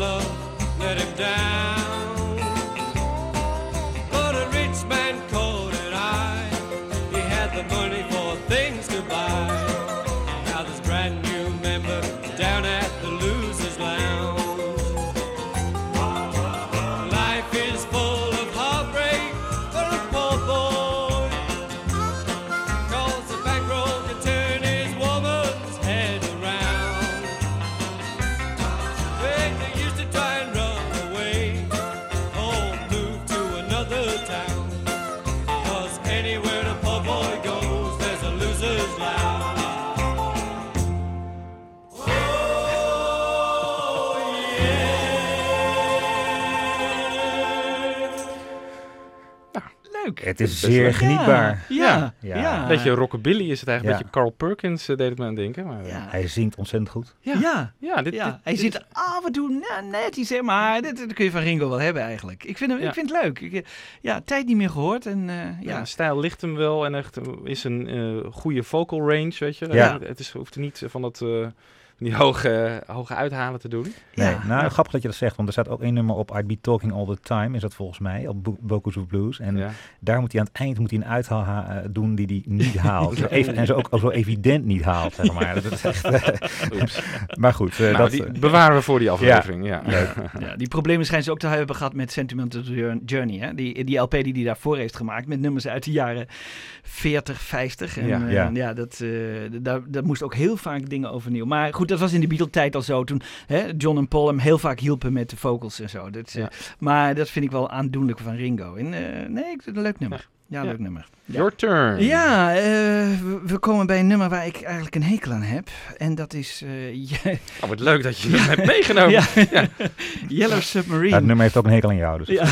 love let him down. Het is zeer genietbaar. Ja, Ja. ja. Een beetje rockabilly is het eigenlijk. Beetje Carl Perkins eh, deed het me aan denken. Maar, Ja. Hij zingt ontzettend goed. Ja. ja. ja, dit, Ja, dit- hij dit zit af en toe nou, net iets, hè, maar dit, dit kun je van Ringo wel hebben eigenlijk. Ik vind, hem, Ja. ik vind het leuk. Ik, eh, ja, tijd niet meer gehoord. En, eh, Ja, stijl ligt hem wel en echt is een eh, goede vocal range, weet je. Ja. Het is, hoeft niet van dat, eh, die hoge, hoge uithalen te doen. Nee, Ja. nou, grappig dat je dat zegt, want er staat ook één nummer op I'd Be Talking All The Time, is dat volgens mij, op Bo- Vocals of Blues. En Ja. daar moet hij aan het eind moet hij een uithaal ha- eh, doen die hij niet haalt. Even, en zo ook zo evident niet haalt, zeg maar. Dat is echt, eh, Oeps. maar goed, eh, nou, dat, die bewaren we voor die aflevering. Ja. Ja, die problemen schijnen ze ook te hebben gehad met Sentimental Journey. Hè? Die, die LP die hij daarvoor heeft gemaakt met nummers uit de jaren 40, 50. En, Ja. eh, Ja. ja dat, eh, daar, daar moest ook heel vaak dingen overnieuw. Maar goed, dat was in de Beatle-tijd al zo. Toen hè, John en Paul hem heel vaak hielpen met de vocals en zo. Dat, eh, Ja. Maar dat vind ik wel aandoenlijk van Ringo. En, eh, nee, ik- een leuk nummer. Ja, Ja. leuk nummer. Ja. Your turn. Ja, eh, we, we komen bij een nummer waar ik eigenlijk een hekel aan heb. En dat is eh, Oh, wat leuk dat je hem hebt meegenomen. ja. Ja. Yellow Submarine. Ja, het nummer heeft ook een hekel aan jou. Dus. Ja.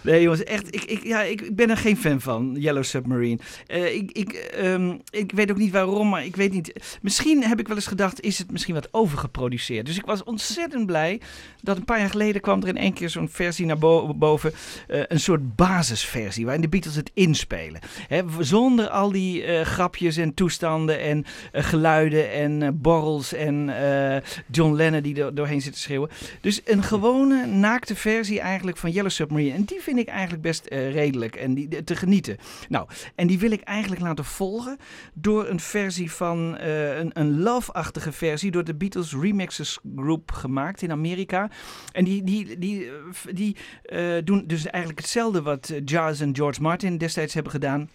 nee, jongens, echt. Ik, ik, ja, ik, ik ben er geen fan van, Yellow Submarine. Eh, ik, ik, ehm, ik weet ook niet waarom, maar ik weet niet. Misschien heb ik wel eens gedacht, is het misschien wat overgeproduceerd? Dus ik was ontzettend blij dat een paar jaar geleden kwam er in één keer zo'n versie naar bo- boven. eh, een soort basisversie waarin de Beatles het inspelen. Hè, zonder al die eh, grapjes en toestanden en eh, geluiden en eh, borrels en John Lennon die er doorheen zit te schreeuwen. Dus een gewone naakte versie eigenlijk van Yellow Submarine. En die vind ik eigenlijk best redelijk en die, te genieten. Nou, en die wil ik eigenlijk laten volgen door een versie van een, een love-achtige versie door de Beatles Remixers Group gemaakt in Amerika. En die, die, die, die doen dus eigenlijk hetzelfde wat Jazz en George Martin destijds hebben gedaan.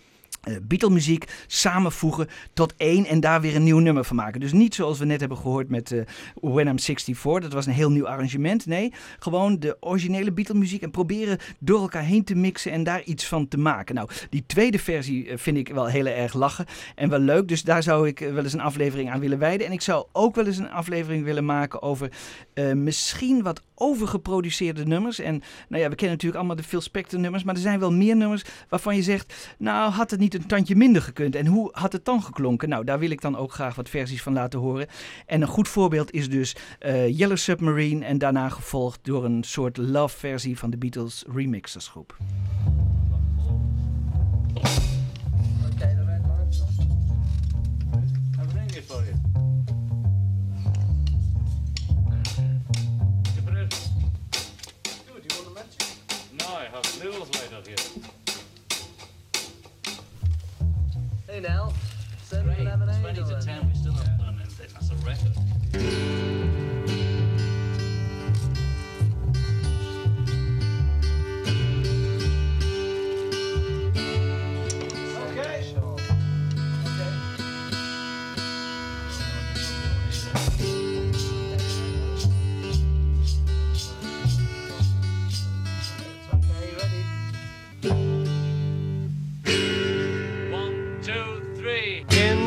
Eh Beatle-muziek samenvoegen tot één en daar weer een nieuw nummer van maken. Dus niet zoals we net hebben gehoord met eh, When I'm 64, dat was een heel nieuw arrangement. Nee, gewoon de originele Beatle-muziek en proberen door elkaar heen te mixen en daar iets van te maken. Nou, die tweede versie eh, vind ik wel heel erg lachen en wel leuk. Dus daar zou ik wel eens een aflevering aan willen wijden. En ik zou ook wel eens een aflevering willen maken over misschien wat overgeproduceerde nummers. En nou ja, we kennen natuurlijk allemaal de Phil Spector nummers, maar er zijn wel meer nummers waarvan je zegt, nou had het niet een tandje minder gekund? En hoe had het dan geklonken? Nou, daar wil ik dan ook graag wat versies van laten horen. En een goed voorbeeld is dus uh, Yellow Submarine en daarna gevolgd door een soort love-versie van de Beatles remixersgroep. Hey now, send lemonade. 20 to 10, we still haven't done anything. That's a record.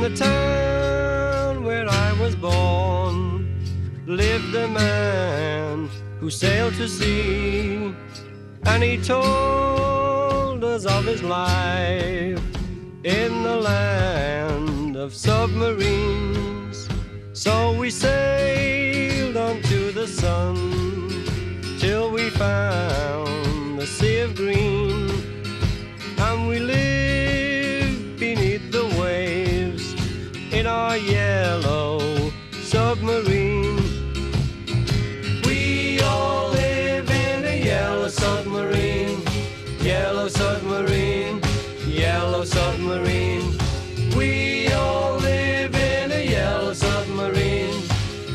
The town where I was born lived a man who sailed to sea, and he told us of his life in the land of submarines. So we sailed onto the sun till we found the sea of green, and we lived yellow submarine. We all live in a yellow submarine, yellow submarine, yellow submarine. We all live in a yellow submarine,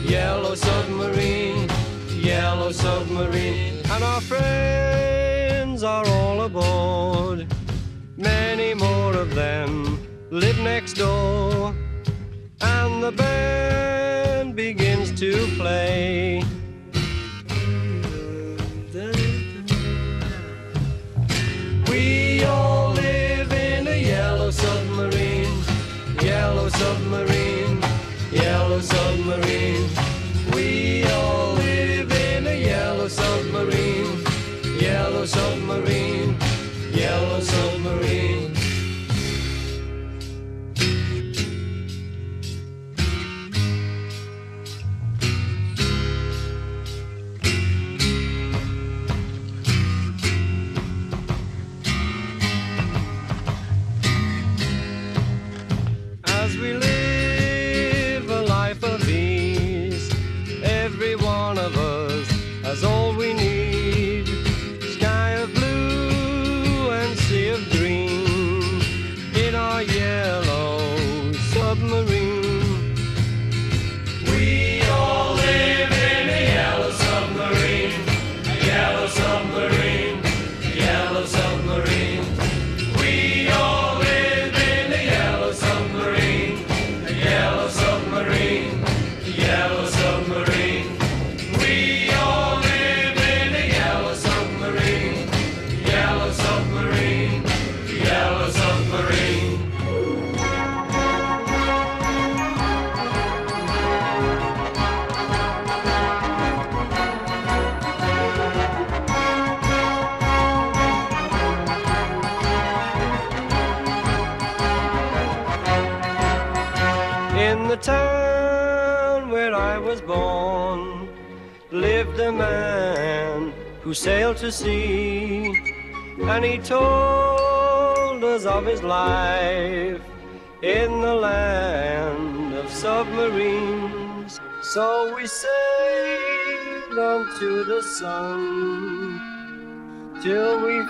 yellow submarine, yellow submarine. And our friends are all aboard. Many more of them live next door. The band begins to play.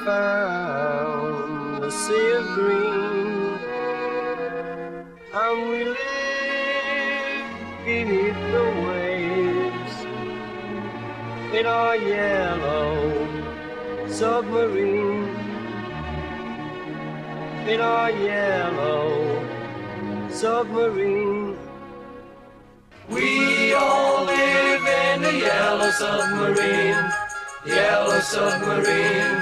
Found the sea of green and we live beneath the waves in our yellow submarine. In our yellow submarine. We all live in a yellow submarine, yellow submarine,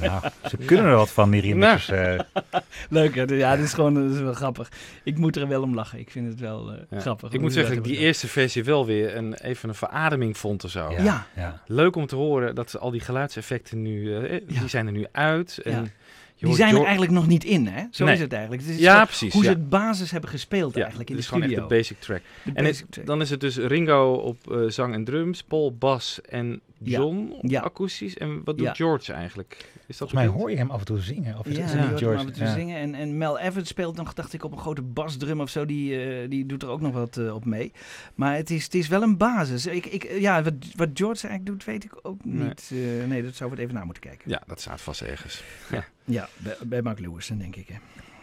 Nou, ze kunnen er wat van, die remixers. eh. Leuk hè? Ja, dit is gewoon dat is wel grappig. Ik moet er wel om lachen. Ik vind het wel eh, Ja. grappig. Ik moet ze zeggen dat ik die eerste versie wel weer een, even een verademing vond of zo. Ja, ja. Leuk om te horen dat ze al die geluidseffecten nu, eh, Ja. die zijn er nu uit. En die hoort zijn er eigenlijk nog niet in, hè? Zo Nee. is het eigenlijk. Het is Ja, precies, Hoe ze ja. het basis hebben gespeeld Ja, eigenlijk in de is gewoon studio. echt de basic track. De En basic het- track. dan is het dus Ringo op eh, zang en drums, Paul bas en Ja. John op Ja. akoestisch. En wat doet Ja. George eigenlijk? Is dat Volgens mij hoor je hem af en toe zingen. Of is Ja, het hoort George? hem af en toe Ja. zingen. En, en Mel Evans speelt nog, dacht ik, op een grote basdrum of zo. Die, eh, die doet er ook nog wat eh, op mee. Maar het is, het is wel een basis. Ik, ik, ja, wat, wat George eigenlijk doet, weet ik ook Nee. niet. Eh, nee, dat zouden we het even na moeten kijken. Ja, dat staat vast ergens. Ja, bij, bij Mark Lewis, dan denk ik. Hè.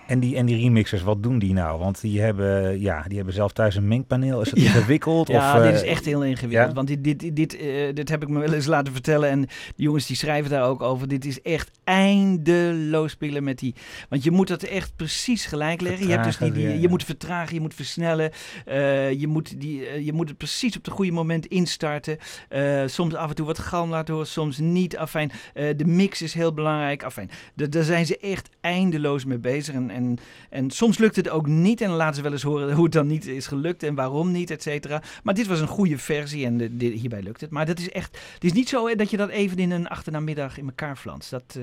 En die, en die remixers, wat doen die nou? Want die hebben, ja, die hebben zelf thuis een mengpaneel. Is Ja. ingewikkeld? Ja, of, dit eh, is echt heel ingewikkeld. ja? Want dit, dit, dit, eh, dit heb ik me wel eens laten vertellen. En de jongens die schrijven daar ook over. Dit is echt eindeloos spelen met die... Want je moet dat echt precies gelijk leggen. Je, hebt dus die, die, je moet vertragen, je moet versnellen. eh, je, moet die, eh, je moet het precies op het goede moment instarten. Eh, soms af en toe wat galm laten horen, soms niet. Afijn, eh, de mix is heel belangrijk. Afijn, da- daar zijn ze echt eindeloos mee bezig. En, en, en soms lukt het ook niet. En dan laten ze wel eens horen hoe het dan niet is gelukt en waarom niet, et cetera. Maar dit was een goede versie en de, de- hierbij lukt het. Maar dat is echt, het is niet zo dat je dat even in een achternamiddag in elkaar flanst. Dat eh,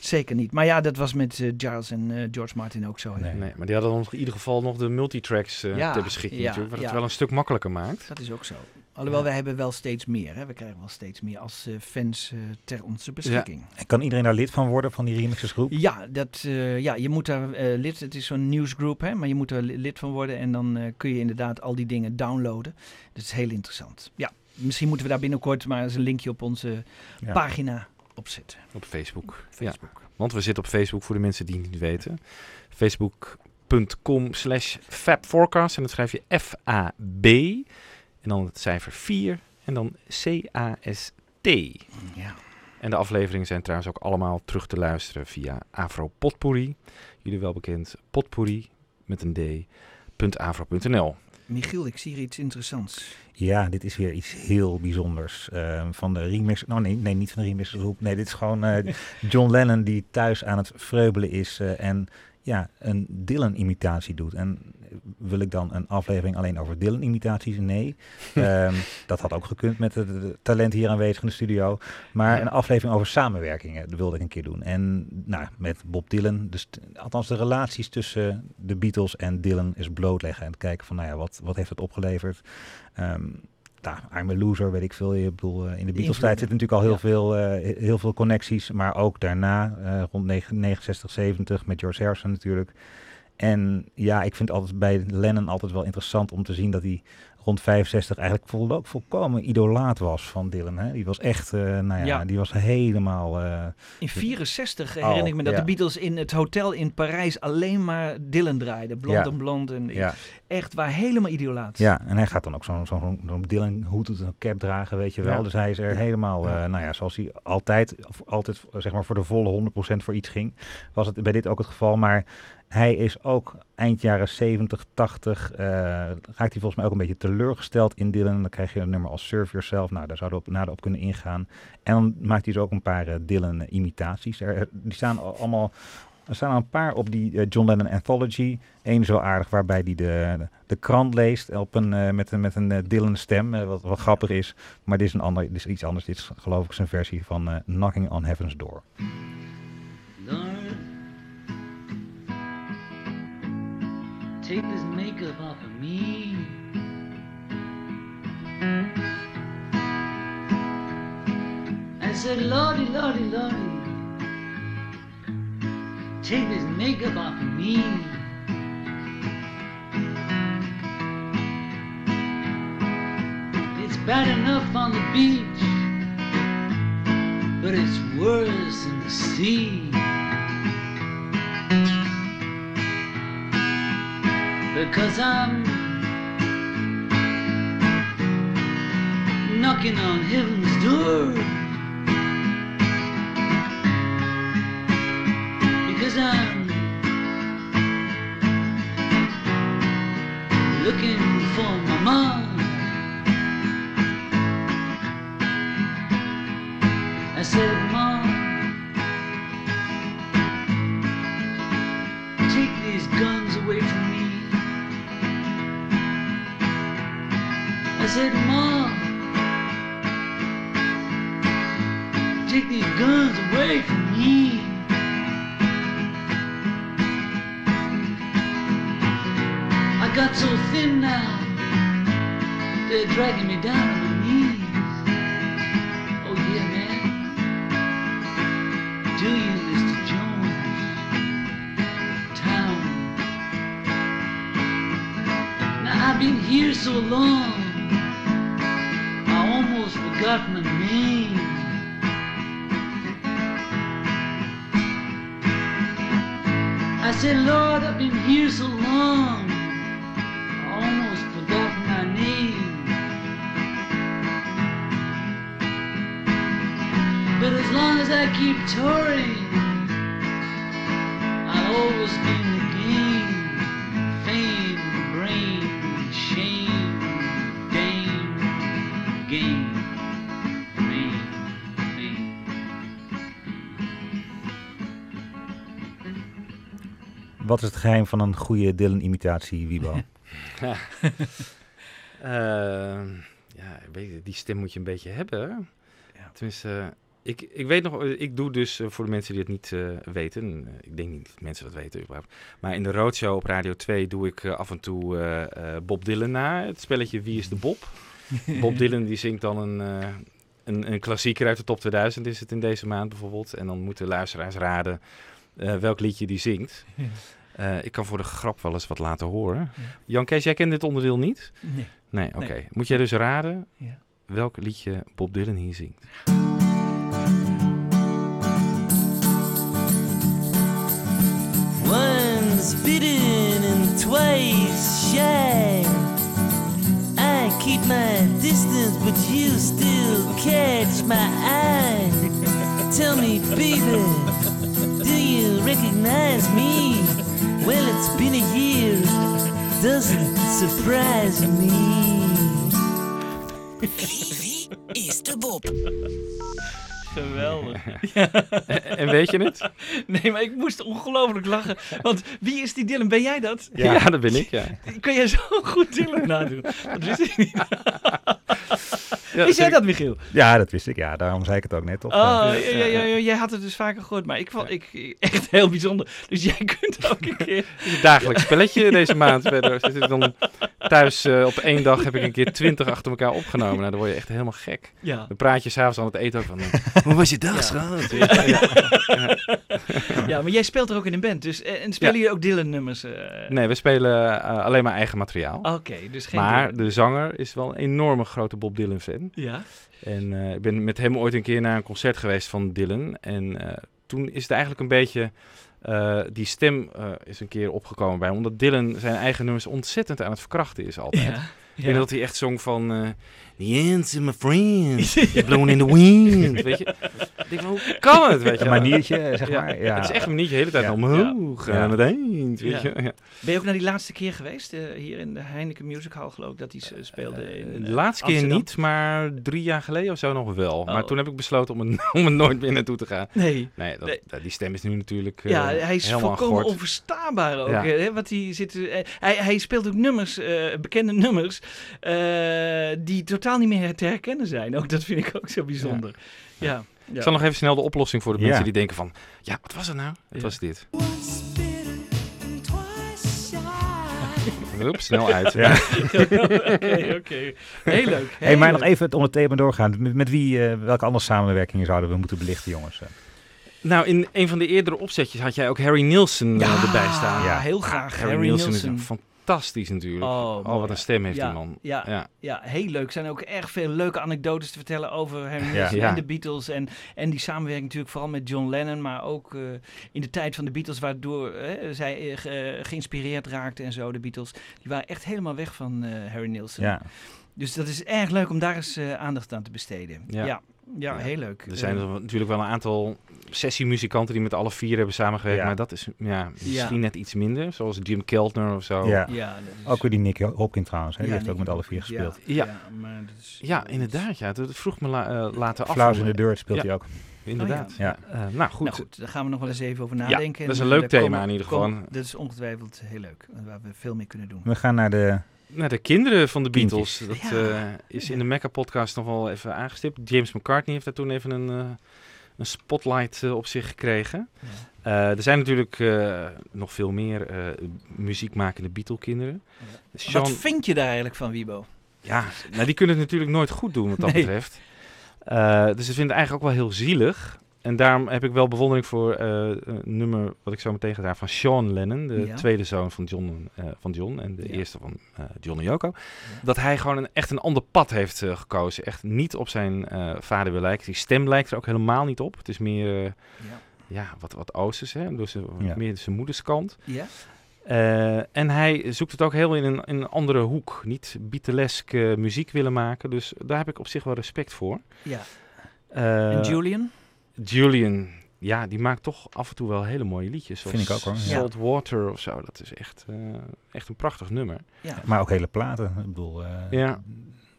zeker niet. Maar ja, dat was met eh, Giles en eh, George Martin ook zo. Nee. Nee, maar die hadden dan in ieder geval nog de multitracks Ja, ter beschikking ja, natuurlijk, wat ja. het wel een stuk makkelijker maakt. Dat is ook zo. Alhoewel, wij hebben wel steeds meer. Hè. We krijgen wel steeds meer als eh, fans eh, ter onze beschikking. En kan iedereen daar lid van worden, van die remixersgroep? Ja, dat, eh, ja, je moet daar eh, lid, het is zo'n nieuwsgroep, hè, maar je moet er li- lid van worden en dan eh, kun je inderdaad al die dingen downloaden. Dat is heel interessant. Ja, misschien moeten we daar binnenkort maar eens een linkje op onze Ja. pagina opzetten. Op Facebook. Facebook. Ja, want we zitten op Facebook voor de mensen die het niet weten. Facebook.com slash fabforecast. En dat schrijf je F-A-B. En dan het cijfer 4. En dan C-A-S-T. Ja. En de afleveringen zijn trouwens ook allemaal terug te luisteren via Afro Potpourri. Jullie wel bekend, potpourri met een d. .afro.nl. Michiel, ik zie hier iets interessants. Ja, dit is weer iets heel bijzonders. eh, van de remix. Nou, nee, nee, niet van de remixgroep. Nee, dit is gewoon eh, John Lennon die thuis aan het vreubelen is. eh, en ja, een Dylan-imitatie doet. En wil ik dan een aflevering alleen over Dylan-imitaties? Nee. Ehm, dat had ook gekund met het talent hier aanwezig in de studio. Maar een aflevering over samenwerkingen dat wilde ik een keer doen. En nou, met Bob Dylan, dus althans de relaties tussen de Beatles en Dylan is blootleggen. En kijken van, nou ja, wat, wat heeft het opgeleverd? Nou, I'm a loser, weet ik veel. Ik bedoel, eh, in de Beatles tijd zitten natuurlijk al heel, Ja. veel, eh, he- heel veel connecties. Maar ook daarna, eh, rond 9 69, 70, met George Harrison natuurlijk. En ja, ik vind altijd bij Lennon altijd wel interessant om te zien dat hij rond 65 eigenlijk vol, volkomen idolaat was van Dylan. Hè? Die was echt, eh, nou ja, Ja. die was helemaal... eh, In 64 Oh, herinner ik me dat ja. de Beatles in het hotel in Parijs alleen maar Dylan draaiden. Blond Ja. en blond. En Echt waar, helemaal idolaat. ja, en hij gaat dan ook zo'n zo'n zo'n Dylan hoed en een cap dragen, weet je wel. Dus hij is er helemaal, eh, nou ja, zoals hij altijd, altijd zeg maar voor de volle 100% voor iets ging, was het bij dit ook het geval. Maar hij is ook eind jaren 70, 80, eh, raakt hij volgens mij ook een beetje teleurgesteld in Dylan. Dan krijg je een nummer als Serve Yourself. Nou, daar zouden we op, nader op kunnen ingaan. En dan maakt hij dus ook een paar eh, Dylan-imitaties. Er, die staan al- allemaal... Er staan een paar op die eh, John Lennon Anthology. Eén zo aardig waarbij hij de, de, krant leest op een, eh, met een, met een eh, Dylan stem. eh, wat, grappig is. Maar dit is, een ander, dit is iets anders. Dit is geloof ik zijn versie van eh, Knocking on Heaven's Door. Take this makeup off of me. I said, Lordy, Lordy, Lordy, take this makeup off of me. It's bad enough on the beach, but it's worse in the sea. Because I'm knocking on heaven's door. Away from me. I got so thin now, they're dragging me down on my knees. Oh yeah, man. Do you, Mr. Jones? Town. Now I've been here so long, I almost forgot my name. Lord, I've been here so long, I almost forgot my name. But as long as I keep touring, I'll always be Wat is het geheim van een goede Dylan-imitatie, Wiebo? Eh, ja, je, die stem moet je een beetje hebben. Tenminste, eh, ik, ik weet nog, ik doe dus eh, voor de mensen die het niet eh, weten, ik denk niet dat mensen dat weten überhaupt, maar in de Roadshow op Radio 2 doe ik af en toe Bob Dylan na, het spelletje Wie is de Bob? Bob Dylan die zingt dan een, een, een klassieker uit de top 2000 is het in deze maand bijvoorbeeld, en dan moeten luisteraars raden welk liedje die zingt. Eh, ik kan voor de grap wel eens wat laten horen. Jan Kees, jij kent dit onderdeel niet? Nee. Nee, oké. Nee. Moet jij dus raden Ja. welk liedje Bob Dylan hier zingt? Once bitten and twice shy. I keep my distance, but you still catch my eye. Tell me, baby, do you recognize me? Well, it's been a year, doesn't surprise me. is de Bob. Geweldig. En weet je het? Nee, maar ik moest ongelooflijk lachen. Want wie is die Dylan? Ben jij dat? Ja, dat ben ik, ja. Kun jij zo goed Dylan nadoen? Dat wist ik niet. Ja, Wist jij dat, Michiel? Ja, dat wist ik. Ja, daarom zei ik het ook net. Op, Oh, ja, ja, ja, ja, jij had het dus vaker gehoord, maar ik vond ik echt heel bijzonder. Dus jij kunt ook een keer. Het is een dagelijks spelletje deze maand. verder. Zit ik dan thuis eh, op één dag heb ik een keer twintig achter elkaar opgenomen. Nou, dan word je echt helemaal gek. Ja. Dan praat je s'avonds aan het eten ook van... Hoe was je dag, Ja. schat? Ja. Maar jij speelt er ook in een band. Dus, eh, en spelen jullie ook Dylan-nummers? eh? Nee, we spelen eh, alleen maar eigen materiaal. Oké, dus geen Maar Dylan. de zanger is wel een enorme grote Bob Dylan fan. Ja. En ik ben met hem ooit een keer naar een concert geweest van Dylan. En toen is het eigenlijk een beetje... die stem is een keer opgekomen bij hem. Omdat Dylan zijn eigen nummers ontzettend aan het verkrachten is altijd. Ja, Ik ja. weet dat hij echt zong van... The answer, my friend. You're blown in the wind. Weet je? Ik denk, van, hoe kan het? Weet je? Een maniertje, zeg maar, ja. Het is echt een maniertje. De hele tijd Ja. omhoog. Ja. Aan het eind. Weet Ja. je? Ja. Ben je ook naar die laatste keer geweest? eh, hier in de Heineken Music Hall, geloof ik, dat hij s- speelde in De eh, laatste keer Amsterdam? niet, maar drie jaar geleden of zo nog wel. Maar Oh. toen heb ik besloten om er, om er nooit meer naartoe te gaan. Nee. Nee, dat, Nee. die stem is nu natuurlijk eh, Ja, hij is helemaal volkomen gort. onverstaanbaar ook. Hè, wat hij, zit, eh, hij, hij speelt ook nummers, eh, bekende nummers, eh, die totaal niet meer te herkennen zijn. Ook dat vind ik ook zo bijzonder. Ja. ja. Ik zal nog even snel de oplossing voor de Ja. mensen die denken van... Ja, wat was het nou? Het Ja. was dit. Hup, snel uit. Ja. Oké, oké. Heel leuk. Hey, maar nog even het onder het thema doorgaan. Met, met wie, eh, welke andere samenwerkingen zouden we moeten belichten, jongens? Nou, in een van de eerdere opzetjes had jij ook Harry Nielsen eh, Ja, erbij staan. ja, heel graag. Harry, Harry Nielsen, Nilsson. is fantastisch natuurlijk. Oh, Oh, wat een stem heeft ja, die man. Ja, ja. Ja. heel leuk. Er zijn ook erg veel leuke anekdotes te vertellen over Harry Ja. En de Beatles. En, en die samenwerking natuurlijk vooral met John Lennon. Maar ook eh, in de tijd van de Beatles, waardoor eh, zij eh, ge- geïnspireerd raakten en zo, de Beatles. Die waren echt helemaal weg van eh, Harry Nilsson. ja. Dus dat is erg leuk om daar eens eh, aandacht aan te besteden. Ja, Ja. heel leuk. Er zijn Eh, er natuurlijk wel een aantal sessiemuzikanten die met alle vier hebben samengewerkt. Ja. Maar dat is ja, misschien Ja. net iets minder. Zoals Jim Keltner of zo. Ja. ja, dat is- Ook weer die Nick Hopkins trouwens. Hè? Die heeft ook met alle vier gespeeld. Ja, Ja. ja, maar dat is, Ja, inderdaad. Ja. Dat vroeg me la- eh, later af. Flowers in the Dirt speelt Ja. hij ook. inderdaad. Oh ja. Eh, nou goed, Nou goed, daar gaan we nog wel eens even over Ja, nadenken. dat is En, een eh, leuk daar thema komen- in ieder komen- geval. Dat is ongetwijfeld heel leuk, eh, waar we veel mee kunnen doen. We gaan naar de... Nou, de kinderen van de Kindjes. Beatles, dat Ja. eh, is in de Mecca-podcast nog wel even aangestipt. James McCartney heeft daar toen even een, eh, een spotlight eh, op zich gekregen. Ja. Eh, er zijn natuurlijk eh, nog veel meer eh, muziekmakende Beatle-kinderen. Sean- Wat vind je daar eigenlijk van, Wiebo? ja, nou, die kunnen het natuurlijk nooit goed doen wat dat Nee. betreft. Eh, dus ik vind het eigenlijk ook wel heel zielig. En daarom heb ik wel bewondering voor eh, een nummer wat ik zo meteen ga van Sean Lennon, de Ja. tweede zoon van John, eh, van John en de Ja. eerste van eh, John en Yoko. Dat hij gewoon een, echt een ander pad heeft eh, gekozen. Echt niet op zijn eh, vader wil lijken. Die stem lijkt er ook helemaal niet op. Het is meer eh, Ja. ja, wat, wat oosters, hè? Dus, Ja. meer zijn moederskant. Ja? Eh, en hij zoekt het ook heel in een, in een andere hoek. Niet Beatlesk muziek willen maken. Dus daar heb ik op zich wel respect voor. Ja. Eh, en Julian? Julian, ja, die maakt toch af en toe wel hele mooie liedjes. Vind ik ook, hoor, ja. Salt Water of zo. Dat is echt, eh, echt een prachtig nummer. Ja. Maar ook hele platen. Ik bedoel, eh, Ja.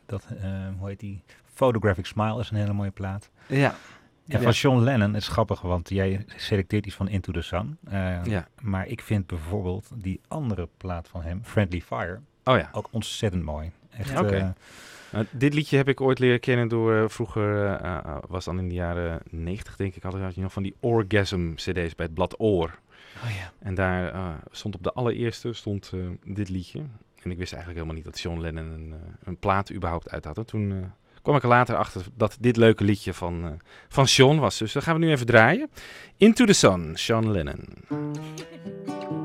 dat, eh, hoe heet die? Photographic Smile is een hele mooie plaat. Ja. En Ja. van John Lennon is grappig, want jij selecteert iets van Into the Sun. Eh, Ja. Maar ik vind bijvoorbeeld die andere plaat van hem, Friendly Fire, Oh ja. ook ontzettend mooi. Echt, Ja. Oké. Eh, Nou, dit liedje heb ik ooit leren kennen door eh, vroeger, eh, eh, was dan in de jaren 90 denk ik, had je nog van die orgasm cd's bij het blad Oor. Oh ja. En daar eh, stond op de allereerste stond eh, dit liedje. En ik wist eigenlijk helemaal niet dat John Lennon een, een plaat überhaupt uit had. En toen eh, kwam ik er later achter dat dit leuke liedje van, eh, van Sean was. Dus dat gaan we nu even draaien. Into the Sun, Sean Lennon.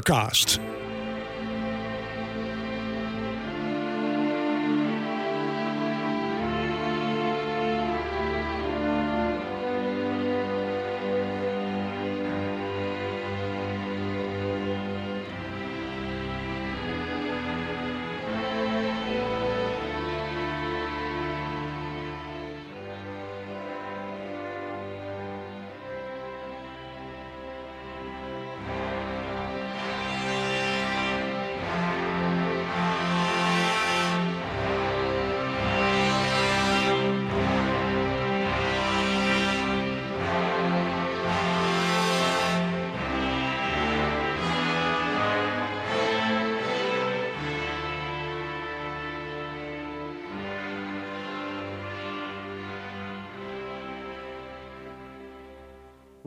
Forecast.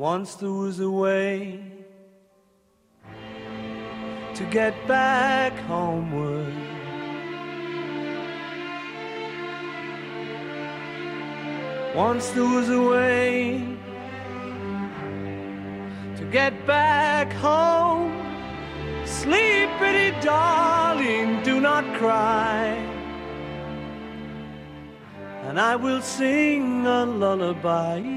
Once there was a way to get back homeward. Once there was a way to get back home. Sleep, pretty darling, do not cry. And I will sing a lullaby.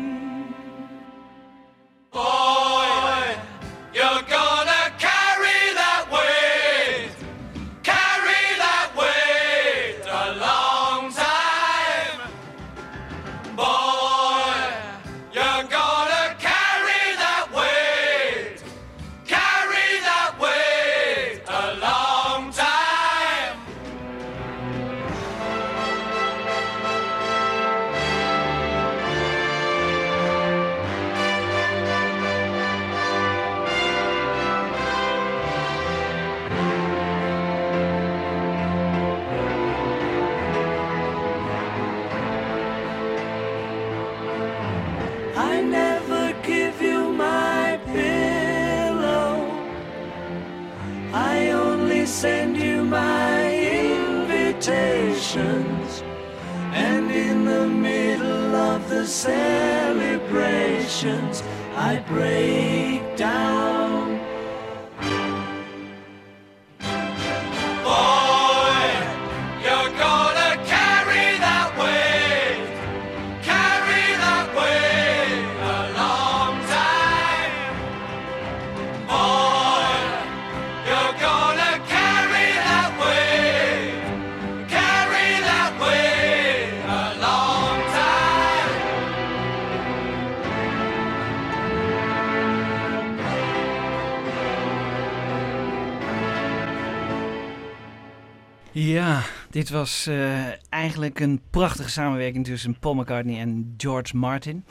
Dit was eh, eigenlijk een prachtige samenwerking tussen Paul McCartney en George Martin.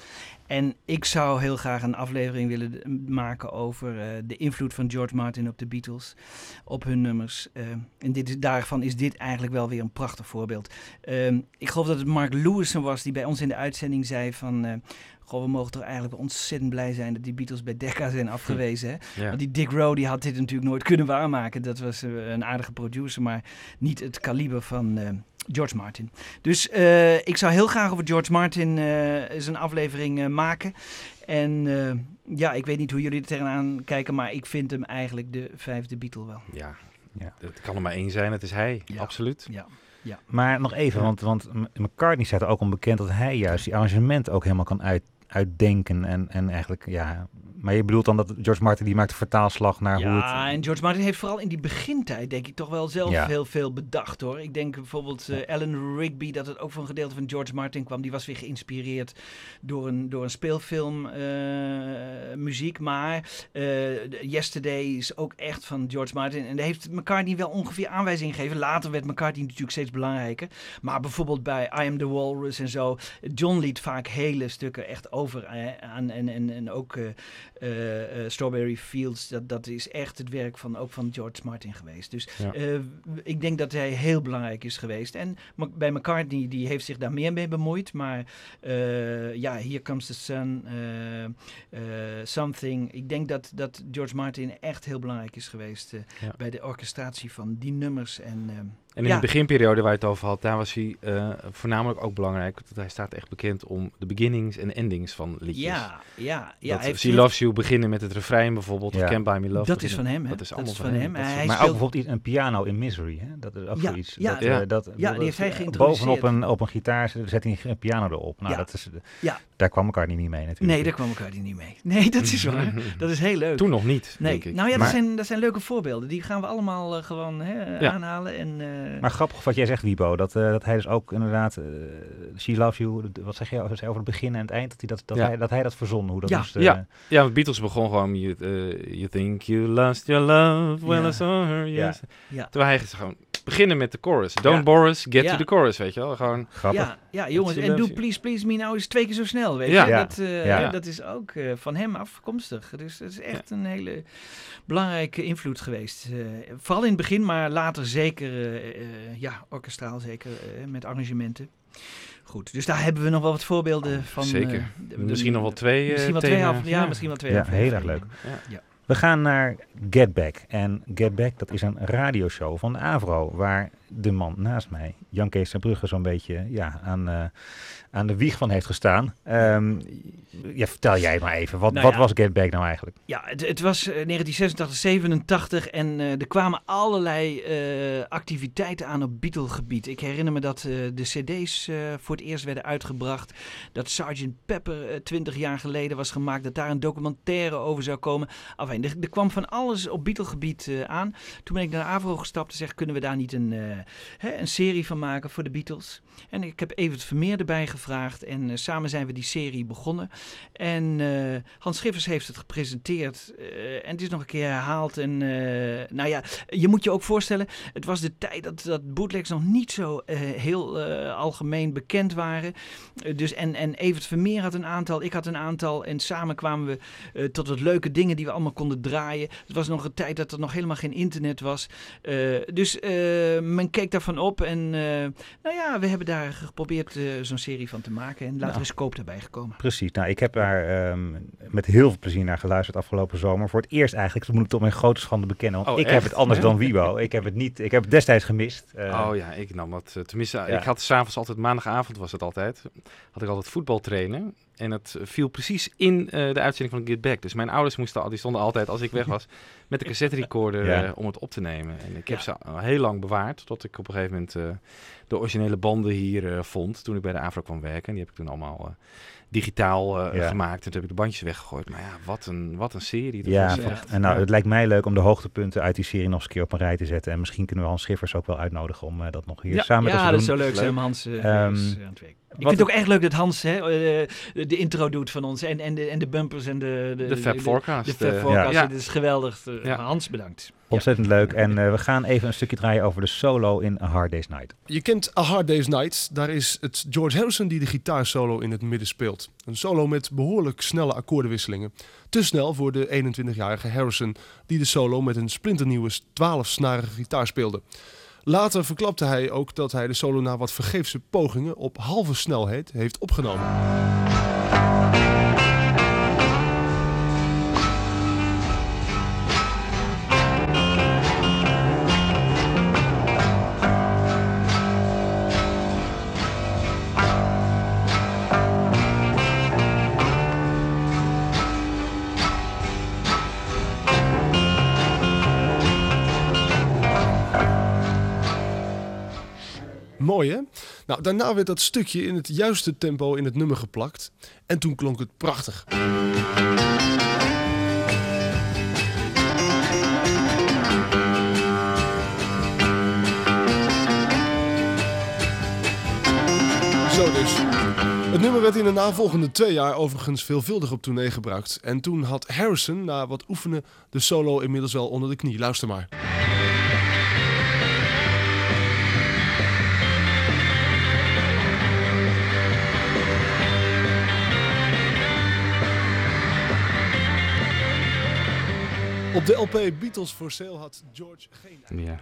En ik zou heel graag een aflevering willen maken over eh, de invloed van George Martin op de Beatles, op hun nummers. Eh, en dit, daarvan is dit eigenlijk wel weer een prachtig voorbeeld. Ehm, ik geloof dat het Mark Lewison was die bij ons in de uitzending zei van... Goh, we mogen toch eigenlijk ontzettend blij zijn dat die Beatles bij Decca zijn afgewezen. Hè? Ja. Want die Dick Rowe die had dit natuurlijk nooit kunnen waarmaken. Dat was eh, een aardige producer, maar niet het kaliber van eh, George Martin. Dus eh, ik zou heel graag over George Martin eh, eens een aflevering eh, maken. En eh, ja, ik weet niet hoe jullie er tegenaan kijken, maar ik vind hem eigenlijk de vijfde Beatle wel. Ja, Ja. het kan er maar één zijn. Het is hij, Ja. absoluut. Ja, ja. Maar nog even, Ja. want, want McCartney staat er ook onbekend dat hij juist die arrangement ook helemaal kan uit, uitdenken. En, en eigenlijk, ja... Maar je bedoelt dan dat George Martin die maakt de vertaalslag naar hoe Ja, het... en George Martin heeft vooral in die begintijd, denk ik, toch wel zelf Ja. heel veel bedacht hoor. Ik denk bijvoorbeeld eh Alan Rigby, dat het ook van een gedeelte van George Martin kwam. Die was weer geïnspireerd door een, door een speelfilm eh, muziek. Maar de- Yesterday is ook echt van George Martin. En daar heeft McCartney wel ongeveer aanwijzingen gegeven. Later werd McCartney natuurlijk steeds belangrijker. Maar bijvoorbeeld bij I Am The Walrus en zo. John liet vaak hele stukken echt over eh, aan. En, en, en ook eh, eh, eh, Strawberry Fields, dat, dat is echt het werk van, ook van George Martin geweest. Dus Ja. ik denk dat hij heel belangrijk is geweest. En bij McCartney, die heeft zich daar meer mee bemoeid. Maar ja, Here Comes the Sun, Something. Ik denk dat, dat George Martin echt heel belangrijk is geweest Ja. bij de orchestratie van die nummers. En, En in ja. de beginperiode waar je het over had, daar was hij eh, voornamelijk ook belangrijk. Want hij staat echt bekend om de beginnings en endings van liedjes. Ja, ja, ja. dat She Loves You beginnen met het refrein bijvoorbeeld. Ja. Of Can't Buy Me Love. Dat is van hem, hè? Dat is Dat allemaal is van van hem. is- maar ook bijvoorbeeld een piano in Misery, hè? dat is ook Ja, zoiets. ja. dat, Ja. eh, dat, Ja, die heeft hij geïntroduceerd. Bovenop een, op een gitaar zet zet hij een piano erop. Nou, Ja. dat is, Ja. Daar kwam McCartney niet mee natuurlijk. Nee, daar kwam McCartney niet mee. Nee, dat is waar. dat is heel leuk. Toen nog niet, Nee, denk ik. nou ja, Maar- dat zijn, dat zijn leuke voorbeelden. Die gaan we allemaal eh, gewoon hè, Ja. aanhalen. En, eh, Maar grappig wat jij zegt, Wibo, dat, eh, dat hij dus ook inderdaad, eh, She Loves You, wat zeg je over over het begin en het eind, dat hij dat, dat, Ja. hij, dat, hij dat verzon, hoe dat Ja. moest, eh, Ja. Ja, want Beatles begon gewoon... You, eh, you think you lost your love, well Ja. I saw her Ja. yes. Ja. Terwijl hij gewoon beginnen met de chorus. Don't Ja. bore us, get Ja. to the chorus, weet je wel. Gewoon, Grappig. Ja, ja jongens, en doe. Please Please Me nou eens twee keer zo snel, weet Ja. je. Ja. Dat, eh, Ja. dat is ook eh, van hem afkomstig. Dus dat is echt een hele belangrijke invloed geweest. Eh, vooral in het begin, maar later zeker, ja, orkestraal zeker, met arrangementen. Goed, dus daar hebben we nog wel wat voorbeelden van. eh, Zeker. de- Misschien nog wel twee Misschien wel twee, af, ja, misschien wel twee Ja, heel erg leuk. Ja. We gaan naar Get Back. En Get Back, dat is een radioshow van de Avro. Waar de man naast mij, Jan Kees Brugge, zo'n beetje ja, aan, eh, aan de wieg van heeft gestaan. Ja, vertel jij maar even, wat, Nou wat ja. was Get Back nou eigenlijk? Ja, het, het was eh, 1986, 87 en eh, er kwamen allerlei eh, activiteiten aan op Beatle-gebied. Ik herinner me dat eh, de cd's eh, voor het eerst werden uitgebracht. Dat Sgt. Pepper eh, 20 jaar geleden was gemaakt. Dat daar een documentaire over zou komen. Enfin, er, er kwam van alles op Beatle-gebied eh, aan. Toen ben ik naar Avro gestapt en zeg, kunnen we daar niet een, eh, hè, een serie van maken voor de Beatles? En ik heb Evert Vermeer erbij gevraagd en eh, samen zijn we die serie begonnen. En eh, Hans Schiffers heeft het gepresenteerd eh, en het is nog een keer herhaald. En nou ja, je moet je ook voorstellen, het was de tijd dat, dat bootlegs nog niet zo heel algemeen bekend waren. Dus en, en Evert Vermeer had een aantal, ik had een aantal en samen kwamen we tot wat leuke dingen die we allemaal konden draaien. Het was nog een tijd dat er nog helemaal geen internet was. Dus men keek daarvan op en nou ja, we hebben daar geprobeerd zo'n serie van te maken. En later Nou. is Koop erbij gekomen. Precies, nou ik heb daar ehm, met heel veel plezier naar geluisterd afgelopen zomer. Voor het eerst eigenlijk, dat moet ik tot mijn grote schande bekennen. Want Oh, ik heb het anders dan Wibo. Ik heb het niet, ik heb het destijds gemist. Eh, oh ja, ik nam dat. eh, tenminste, Ja. ik had s'avonds altijd, maandagavond was het altijd, had ik altijd voetbal trainen. En het viel precies in eh, de uitzending van Get Back. Dus mijn ouders moesten, al- die stonden altijd, als ik weg was, met de cassette recorder Ja. eh, om het op te nemen. En ik heb Ja. ze al heel lang bewaard, tot ik op een gegeven moment eh, de originele banden hier vond. Toen ik bij de AVRO kwam werken. En die heb ik toen allemaal digitaal eh, Ja. gemaakt. En toen heb ik de bandjes weggegooid. Maar ja, wat een, wat een serie. Dat Ja, echt- en nou, ja. het lijkt mij leuk om de hoogtepunten uit die serie nog eens een keer op een rij te zetten. En misschien kunnen we Hans Schiffers ook wel uitnodigen om eh, dat nog hier Ja. samen met ja, ons dat te zou doen. leuk zijn. Hans eh, Ehm, eh, het werk. Ik wat vind het ook echt leuk dat Hans hè, eh, de, de intro doet van ons. En, en, de, en de bumpers en de... De Fab Forecast. De Fab Forecast. ja. Dit is geweldig. Eh, Ja. Hans, bedankt. Ontzettend leuk. En eh, we gaan even een stukje draaien over de solo in A Hard Day's Night. Je kent A Hard Day's Night. Daar is het George Harrison die de gitaarsolo in het midden speelt. Een solo met behoorlijk snelle akkoordenwisselingen. Te snel voor de 21-jarige Harrison die de solo met een splinternieuwe 12-snarige gitaar speelde. Later verklapte hij ook dat hij de solo na wat vergeefse pogingen op halve snelheid heeft opgenomen. Mooi hè? Nou, daarna werd dat stukje in het juiste tempo in het nummer geplakt. En toen klonk het prachtig. Zo dus. Het nummer werd in de navolgende twee jaar overigens veelvuldig op tournee gebruikt. En toen had Harrison, na wat oefenen, de solo inmiddels wel onder de knie. Luister maar. Op de LP Beatles for Sale had George geen... Ja.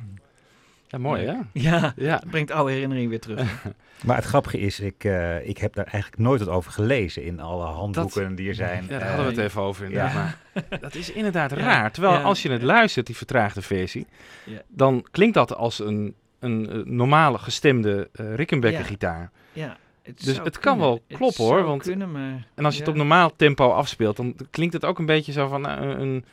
ja, mooi hè? Ja, Ja. brengt oude herinneringen weer terug. Maar het grappige is, ik, eh, ik heb daar eigenlijk nooit wat over gelezen in alle handboeken die er zijn. Ja, daar hadden we het Eh, even over ja. inderdaad. Maar dat is inderdaad Ja. raar. Terwijl Ja. als je het luistert, die vertraagde versie, Ja. dan klinkt dat als een, een eh, normale gestemde eh Rickenbacker Ja. gitaar. Ja, Dus het kan kunnen. wel Het kloppen, hoor, want- Kunnen, maar, En als je het ja. op normaal tempo afspeelt, dan klinkt het ook een beetje zo van nou, een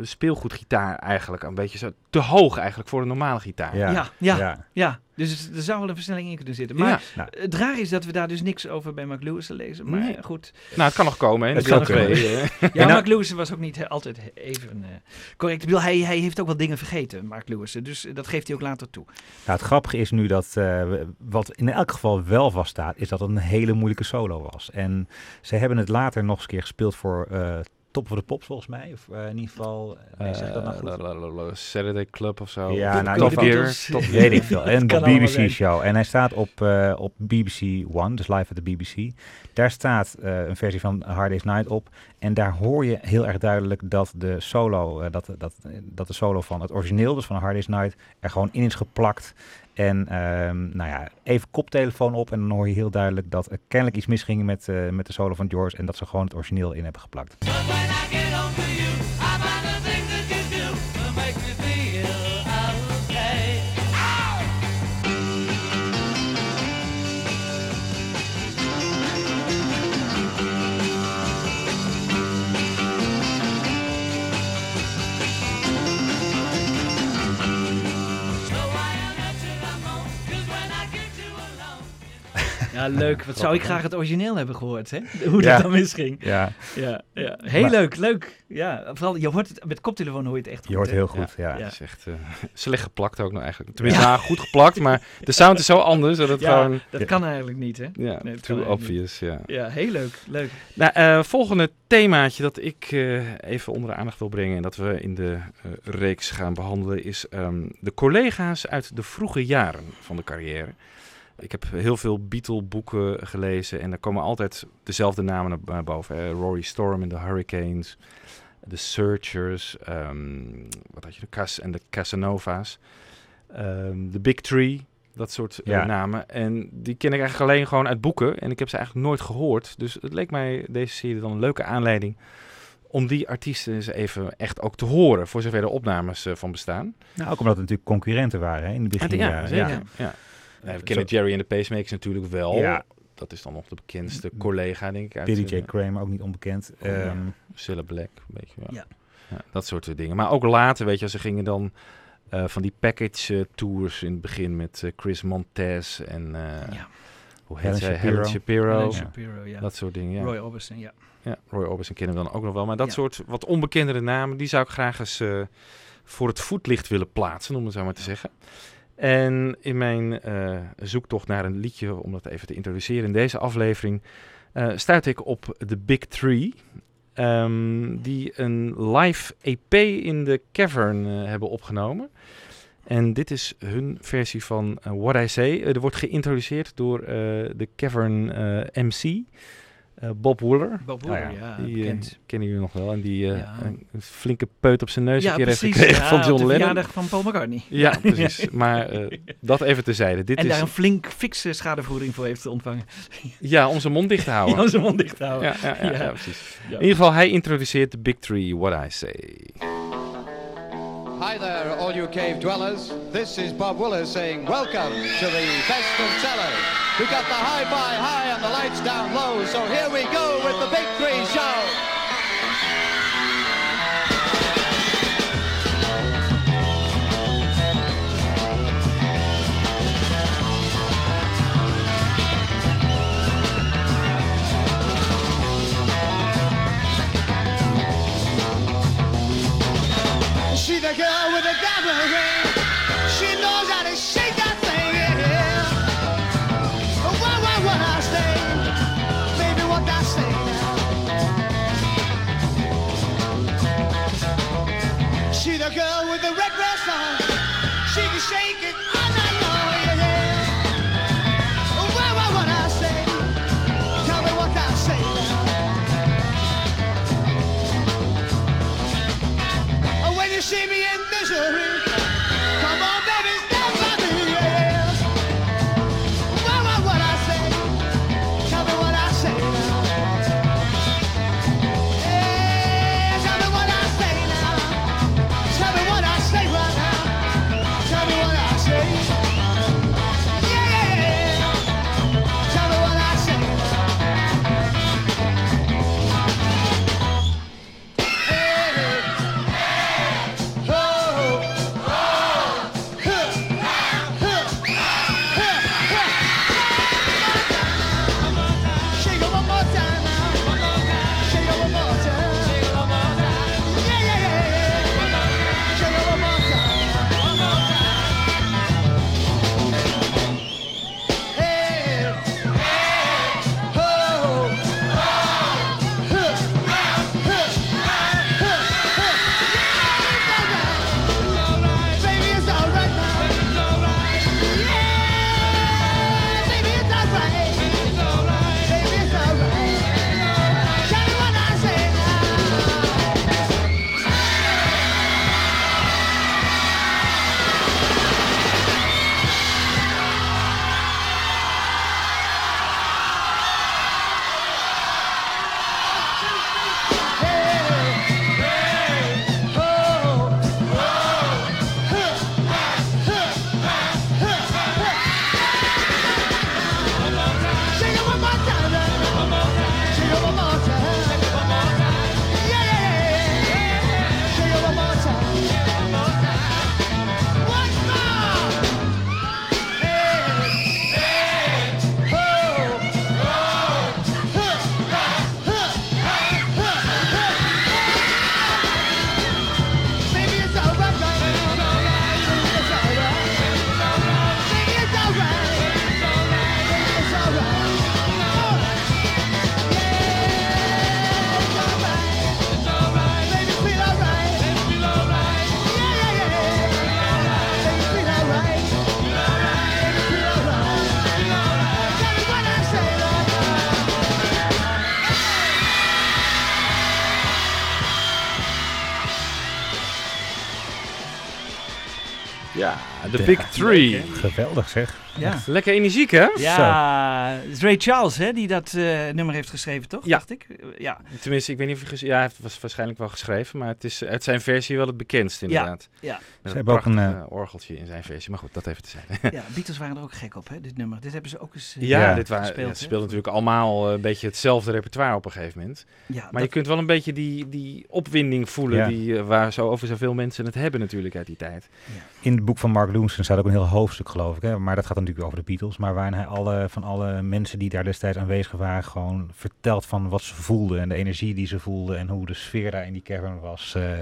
speelgoedgitaar eigenlijk. Een beetje zo te hoog eigenlijk voor een normale gitaar. Ja. Ja, ja, ja. ja. Dus er zou wel een versnelling in kunnen zitten. Maar Ja. Nou. het raar is dat we daar dus niks over bij Mark Lewis lezen. Maar Nee. goed. Nou, het kan nog komen. Hè, Het kunnen. twee, eh. Ja, nou- Mark Lewis was ook niet he- altijd even eh, correct. Ik bedoel, hij, hij heeft ook wel dingen vergeten, Mark Lewis. Dus dat geeft hij ook later toe. Nou, het grappige is nu dat, eh, we- wat in elk geval wel vaststaat, is dat het een hele moeilijke solo was. En ze hebben het later nog eens een keer gespeeld voor eh, Top of the Pops volgens mij. Of eh, in ieder geval... eh, nee, zeg ik dat nou Eh, goed? Saturday Club of zo. Ja, nou, Top Gear. Top Weet ik veel. En Het kan op allemaal BBC zijn. Show. En hij staat op, op BBC One, dus live at de BBC. Daar staat een versie van Hard Day's Night op. En daar hoor je heel erg duidelijk dat de solo, dat, dat, dat de solo van het origineel, dus van Hard Day's Night, er gewoon in is geplakt. En ehm, nou ja, even koptelefoon op en dan hoor je heel duidelijk dat er kennelijk iets misging met, eh, met de solo van George en dat ze gewoon het origineel in hebben geplakt. Ja, leuk. Wat zou ik graag het origineel hebben gehoord, hè? Hoe Ja. dat dan misging. Ja, Ja, ja. heel Maar- leuk, leuk. Ja, vooral, je hoort het, met koptelefoon hoor je het echt goed. je hoort hè? heel goed. Ja. Ja. Het is echt eh, slecht geplakt ook nog eigenlijk. Tenminste, nou, goed geplakt, maar de sound is zo anders dat het Ja, gewoon... dat kan eigenlijk niet, hè? Ja, Nee, too obvious, ja. Ja, heel leuk, leuk. Nou, eh, volgende themaatje dat ik eh, even onder de aandacht wil brengen en dat we in de eh, reeks gaan behandelen is ehm, de collega's uit de vroege jaren van de carrière. Ik heb heel veel Beatle-boeken gelezen en daar komen altijd dezelfde namen naar- boven. hè. Rory Storm en de Hurricanes, de Searchers, ehm, wat had je, de Cas en de Casanova's, ehm, de Big Tree, dat soort eh, namen. En die ken ik eigenlijk alleen gewoon uit boeken en ik heb ze eigenlijk nooit gehoord. Dus het leek mij deze serie dan een leuke aanleiding om die artiesten eens even echt ook te horen, voor zover er opnames eh, van bestaan. Nou, ook omdat het natuurlijk concurrenten waren hè, in de beginjaren. ja, zeker. Ja. Ja. Nee, we Zo- kennen Jerry en de Pacemakers natuurlijk wel. Ja. Dat is dan nog de bekendste collega, denk ik. Uit, Billy J. eh, Kramer, ook niet onbekend. Oh, ja. Ehm, Cilla Black, weet je wel. Ja. Ja, dat soort eh, dingen. Maar ook later, weet je, ze gingen dan eh, van die package eh, tours in het begin met eh, Chris Montez en eh, Ja. hoe heet Helen? Shapiro. Helen Shapiro. Alan Ja. Shapiro, ja. Dat soort dingen, ja. Roy Orbison, ja. Ja, Roy Orbison kennen we dan ook nog wel. Maar dat Ja. soort wat onbekendere namen, die zou ik graag eens eh, voor het voetlicht willen plaatsen, om het zo maar te zeggen. En in mijn eh, zoektocht naar een liedje, om dat even te introduceren in deze aflevering, eh stuit ik op de Big Three. ehm, die een live EP in de Cavern eh, hebben opgenomen. En dit is hun versie van What I Say. Er wordt geïntroduceerd door de Cavern MC, eh, Bob Wooler. Bob Wooler, ja. ja, Die eh, bekend. kennen jullie nog wel. En die eh, Ja. een, flinke peut op zijn neus ja, een keer heeft precies. gekregen Ja, van John de Lennon. verjaardag van Paul McCartney. Ja, precies. Maar eh, dat even terzijde. Dit en is daar een flink fikse schadevergoeding voor heeft ontvangen. ja, om zijn mond dicht te houden. Ja, om zijn mond dicht te houden. Ja, ja, ja, Ja. ja, precies. Ja. In ieder geval, hij introduceert de Big Three, What I Say. Hi there, all you cave dwellers. This is Bob Willer saying welcome to the best of sellers. We got the high-fi high and the lights down low, so here we go with the Big Three show. The girl with the diamond ring. She knows how to shake that thing. Yeah. What, what, what I say? Baby, what I say now? See the girl with the red dress on. See me Three. Geweldig zeg. Ja. Lekker energiek, hè? Ja, het is Ray Charles hè, die dat eh, nummer heeft geschreven, toch? Ja. Dacht ik. Ja. Tenminste, ik weet niet of hij... Ja, hij heeft- was waarschijnlijk wel geschreven, maar het is uit zijn versie wel het bekendst inderdaad. ja. Met Ze hebben ook een, eh, orgeltje in zijn versie. Maar goed, dat even te zijn. ja, Beatles waren er ook gek op, hè, dit nummer. Dit hebben ze ook eens eh, Ja, dit waren, gespeeld, ja, ze speelden natuurlijk allemaal eh, een beetje hetzelfde repertoire op een gegeven moment. Ja, maar dat- je kunt wel een beetje die, die opwinding voelen Ja. die, waar zo over zoveel mensen het hebben natuurlijk uit die tijd. In het boek van Mark Loonson staat ook een heel hoofdstuk, geloof ik. Hè? Maar dat gaat natuurlijk over de Beatles. Maar waarin hij alle, van alle mensen die daar destijds aanwezig waren... gewoon vertelt van wat ze voelden en de energie die ze voelden... en hoe de sfeer daar in die cavern was. eh,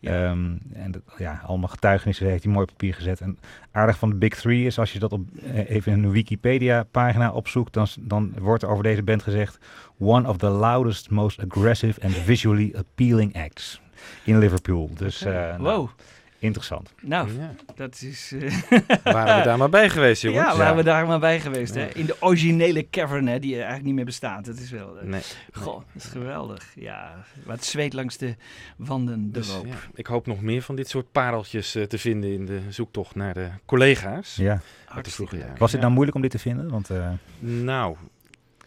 ehm, en dat, ja, allemaal getuigenissen heeft hij mooi op papier gezet. En aardig van de Big Three is, als je dat op, eh, even in een Wikipedia-pagina opzoekt... Dan, dan wordt er over deze band gezegd... one of the loudest, most aggressive and visually appealing acts in Liverpool. Dus eh, nou, Wow. Interessant. Nou, Ja. dat is... eh, Waren we daar maar bij geweest, jongens? Ja, waren Ja. we daar maar bij geweest. Hè? In de originele cavern, hè, die eigenlijk niet meer bestaat. Dat is wel... eh, Nee. Goh, dat is geweldig. Ja, wat zweet langs de wanden Dus, erop. ja, ik hoop nog meer van dit soort pareltjes eh, te vinden in de zoektocht naar de collega's. Ja. De Hartstikke leuk. Was het Ja. nou moeilijk om dit te vinden? Want eh, Nou,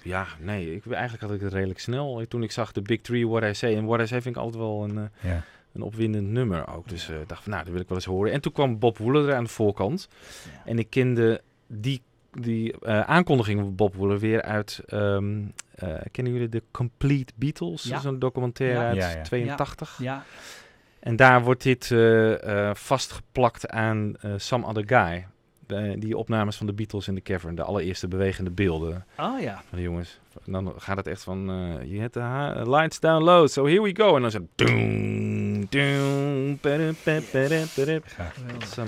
ja, nee. Ik, eigenlijk had ik het redelijk snel. Toen ik zag de Big Three, What I Say. En What I Say vind ik altijd wel een, eh, ja. Een opwindend nummer ook. Dus eh, ik dacht van, nou, dat wil ik wel eens horen. En toen kwam Bob Wooler er aan de voorkant. En ik kende die, die eh, aankondiging van Bob Wooler weer uit... ehm, eh, kennen jullie de Complete Beatles? Ja. Een documentaire Ja. uit Ja, ja. 82. Ja, En daar wordt dit eh, eh, vastgeplakt aan eh, Some Other Guy. De- die opnames van de Beatles in de cavern. De allereerste bewegende beelden oh ja. van de jongens. En dan gaat het echt van... eh you had the hi- lights down low, so here we go. En dan zo... Doom, doom, padum, De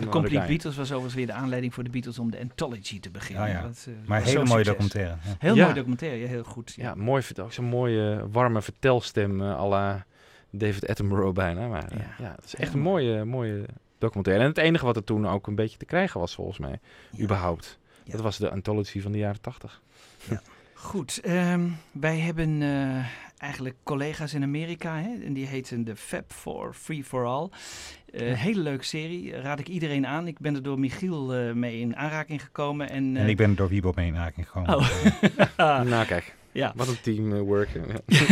Complete. Beatles was overigens weer de aanleiding voor de Beatles om de Anthology te beginnen. Ah, ja. Dat, eh, maar hele zo'n mooie succes. documentaire. Ja. Heel mooi documentaire, ja, heel goed. Ja. Mooi. vert- Ook zo'n mooie, warme vertelstem eh, à la David Attenborough bijna. Maar Ja. ja, het is Heel echt een mooie, mooie documentaire. En het enige wat er toen ook een beetje te krijgen was, volgens mij, Ja. überhaupt. Ja. Dat was de anthology van de jaren tachtig. Goed, ehm, wij hebben eh, eigenlijk collega's in Amerika hè, en die heten de Fab for Free for All. Eh, hele leuke serie, raad ik iedereen aan. Ik ben er door Michiel eh, mee in aanraking gekomen. En, En ik ben er door Wiebo mee in aanraking gekomen. Oh. nou, kijk. Ja. Wat een teamwork.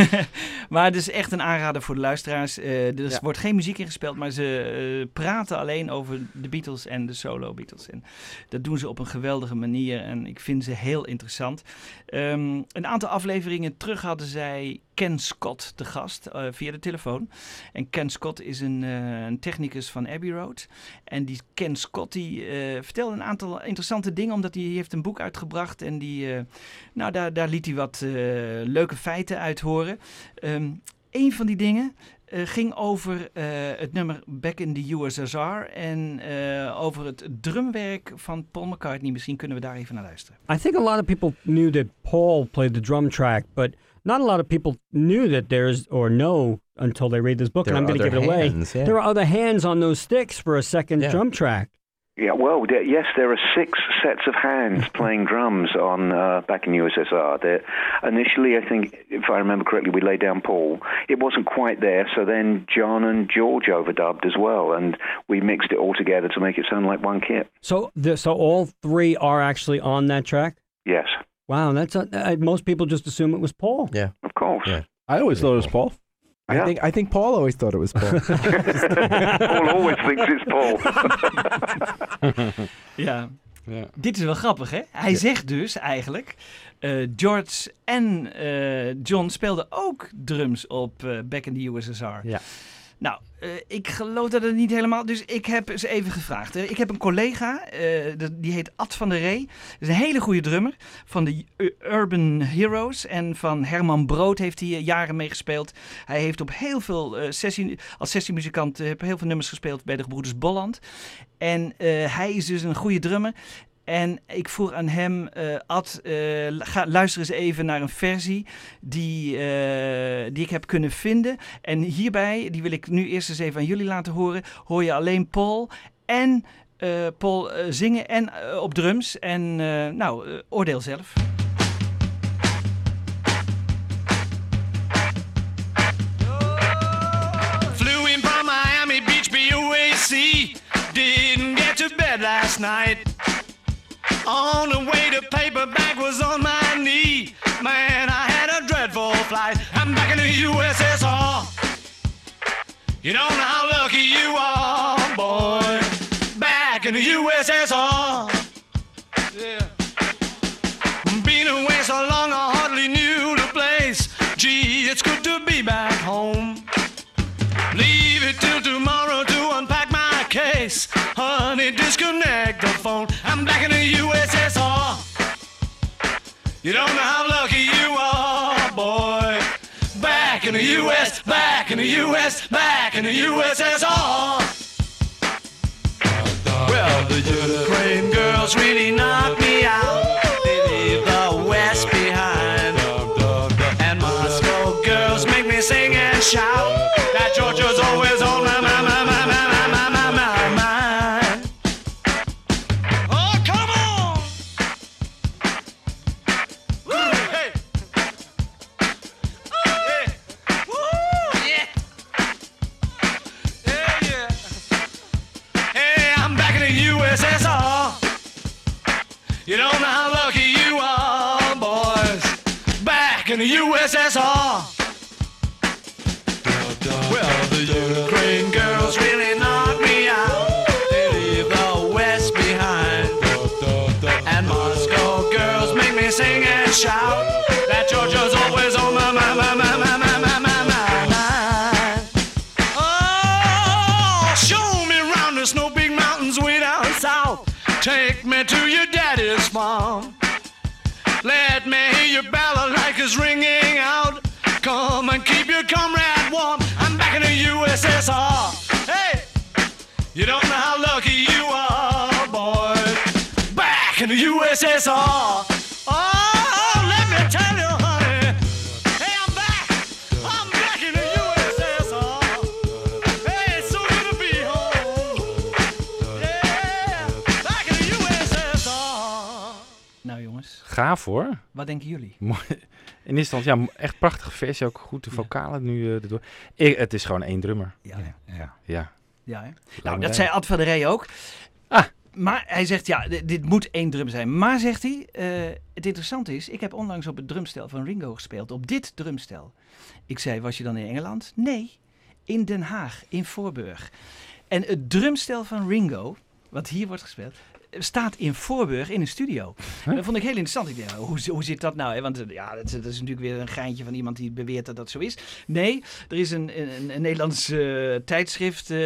maar het is echt een aanrader voor de luisteraars. Eh, er Ja. wordt geen muziek ingespeeld, maar ze eh, praten alleen over de Beatles en de solo Beatles. En dat doen ze op een geweldige manier en ik vind ze heel interessant. Ehm, een aantal afleveringen terug hadden zij Ken Scott te gast eh, via de telefoon. En Ken Scott is een, eh, een technicus van Abbey Road. En die Ken Scott die, eh, vertelde een aantal interessante dingen, omdat hij heeft een boek uitgebracht. En die, nou, daar, daar liet hij wat leuke feiten uit horen. Ehm een van die dingen ging over het nummer Back in the USSR en over het drumwerk van Paul McCartney. Misschien kunnen we daar even naar luisteren. I think a lot of people knew that Paul played the drum track, but not a lot of people knew that there's or know until they read this book. There and I'm going to give it away. hands, yeah. There are other hands on those sticks for a second Yeah. drum track. Yeah, well, there, yes, there are six sets of hands playing drums on uh, back in USSR. There, initially, I think, if I remember correctly, we laid down Paul. It wasn't quite there, so then John and George overdubbed as well, and we mixed it all together to make it sound like one kit. So, the, so all three are actually on that track. Yes, Wow, that's a, uh, most people just assume it was Paul. Yeah. of course. Yeah. I always thought it was Paul. I Yeah. think I think Paul always thought it was Paul. Paul always thinks it's Paul. Ja. Ja. Dit is wel grappig, hè? Hij zegt dus eigenlijk... eh, George en eh, John speelden ook drums op eh, Back in the USSR. Ja. Nou, eh, ik geloof dat het niet helemaal... Dus ik heb eens even gevraagd. Ik heb een collega, eh, die heet Ad van der Ree. Is een hele goede drummer van de Urban Heroes. En van Herman Brood heeft hij eh, jaren meegespeeld. Hij heeft op heel veel eh, sessie, als sessiemuzikant heel veel nummers gespeeld bij de gebroeders Bolland. En hij is dus een goede drummer. En ik vroeg aan hem, eh, Ad, eh, ga, luister eens even naar een versie die, eh, die ik heb kunnen vinden. En hierbij, die wil ik nu eerst eens even aan jullie laten horen, hoor je alleen Paul en Paul zingen en op drums. En nou, oordeel zelf. Flew in Miami Beach. Didn't get to bed last night. On the way to paperback was on my knee. Man, I had a dreadful flight. I'm back in the USSR. You don't know how lucky you are, boy. Back in the USSR. Yeah. Been away so long, I hardly knew the place. Gee, it's good to be back home. Leave it till tomorrow to unpack my case. Honey, disconnect the phone. USSR. You don't know how lucky you are, boy. Back in the US, back in the US, back in the USSR. Well, the Ukraine girls really knocked me out. your comrade warm. I'm back in the USSR. Hey, you don't know how lucky you are, boy. Back in the USSR. Oh, Gaaf hoor. Wat denken jullie? In eerste instantie, ja, echt prachtige versie. Ook goed de vocalen nu eh, erdoor. Ik, het is gewoon één drummer. Ja. Ja. Ja. Ja, hè? Nou, dat zei Ad van der Rey ook. Ah. Maar hij zegt, ja, dit, dit moet één drum zijn. Maar, zegt hij, eh, het interessante is, ik heb onlangs op het drumstel van Ringo gespeeld. Op dit drumstel. Ik zei, was je dan in Engeland? Nee, in Den Haag, in Voorburg. En het drumstel van Ringo, wat hier wordt gespeeld, staat in Voorburg in een studio. Dat vond ik heel interessant. Ik dacht, hoe, hoe zit dat nou? Hè? Want eh, ja, dat, is- dat is natuurlijk weer een geintje van iemand die beweert dat dat zo is. Nee, er is een, een, een Nederlands eh, tijdschrift eh,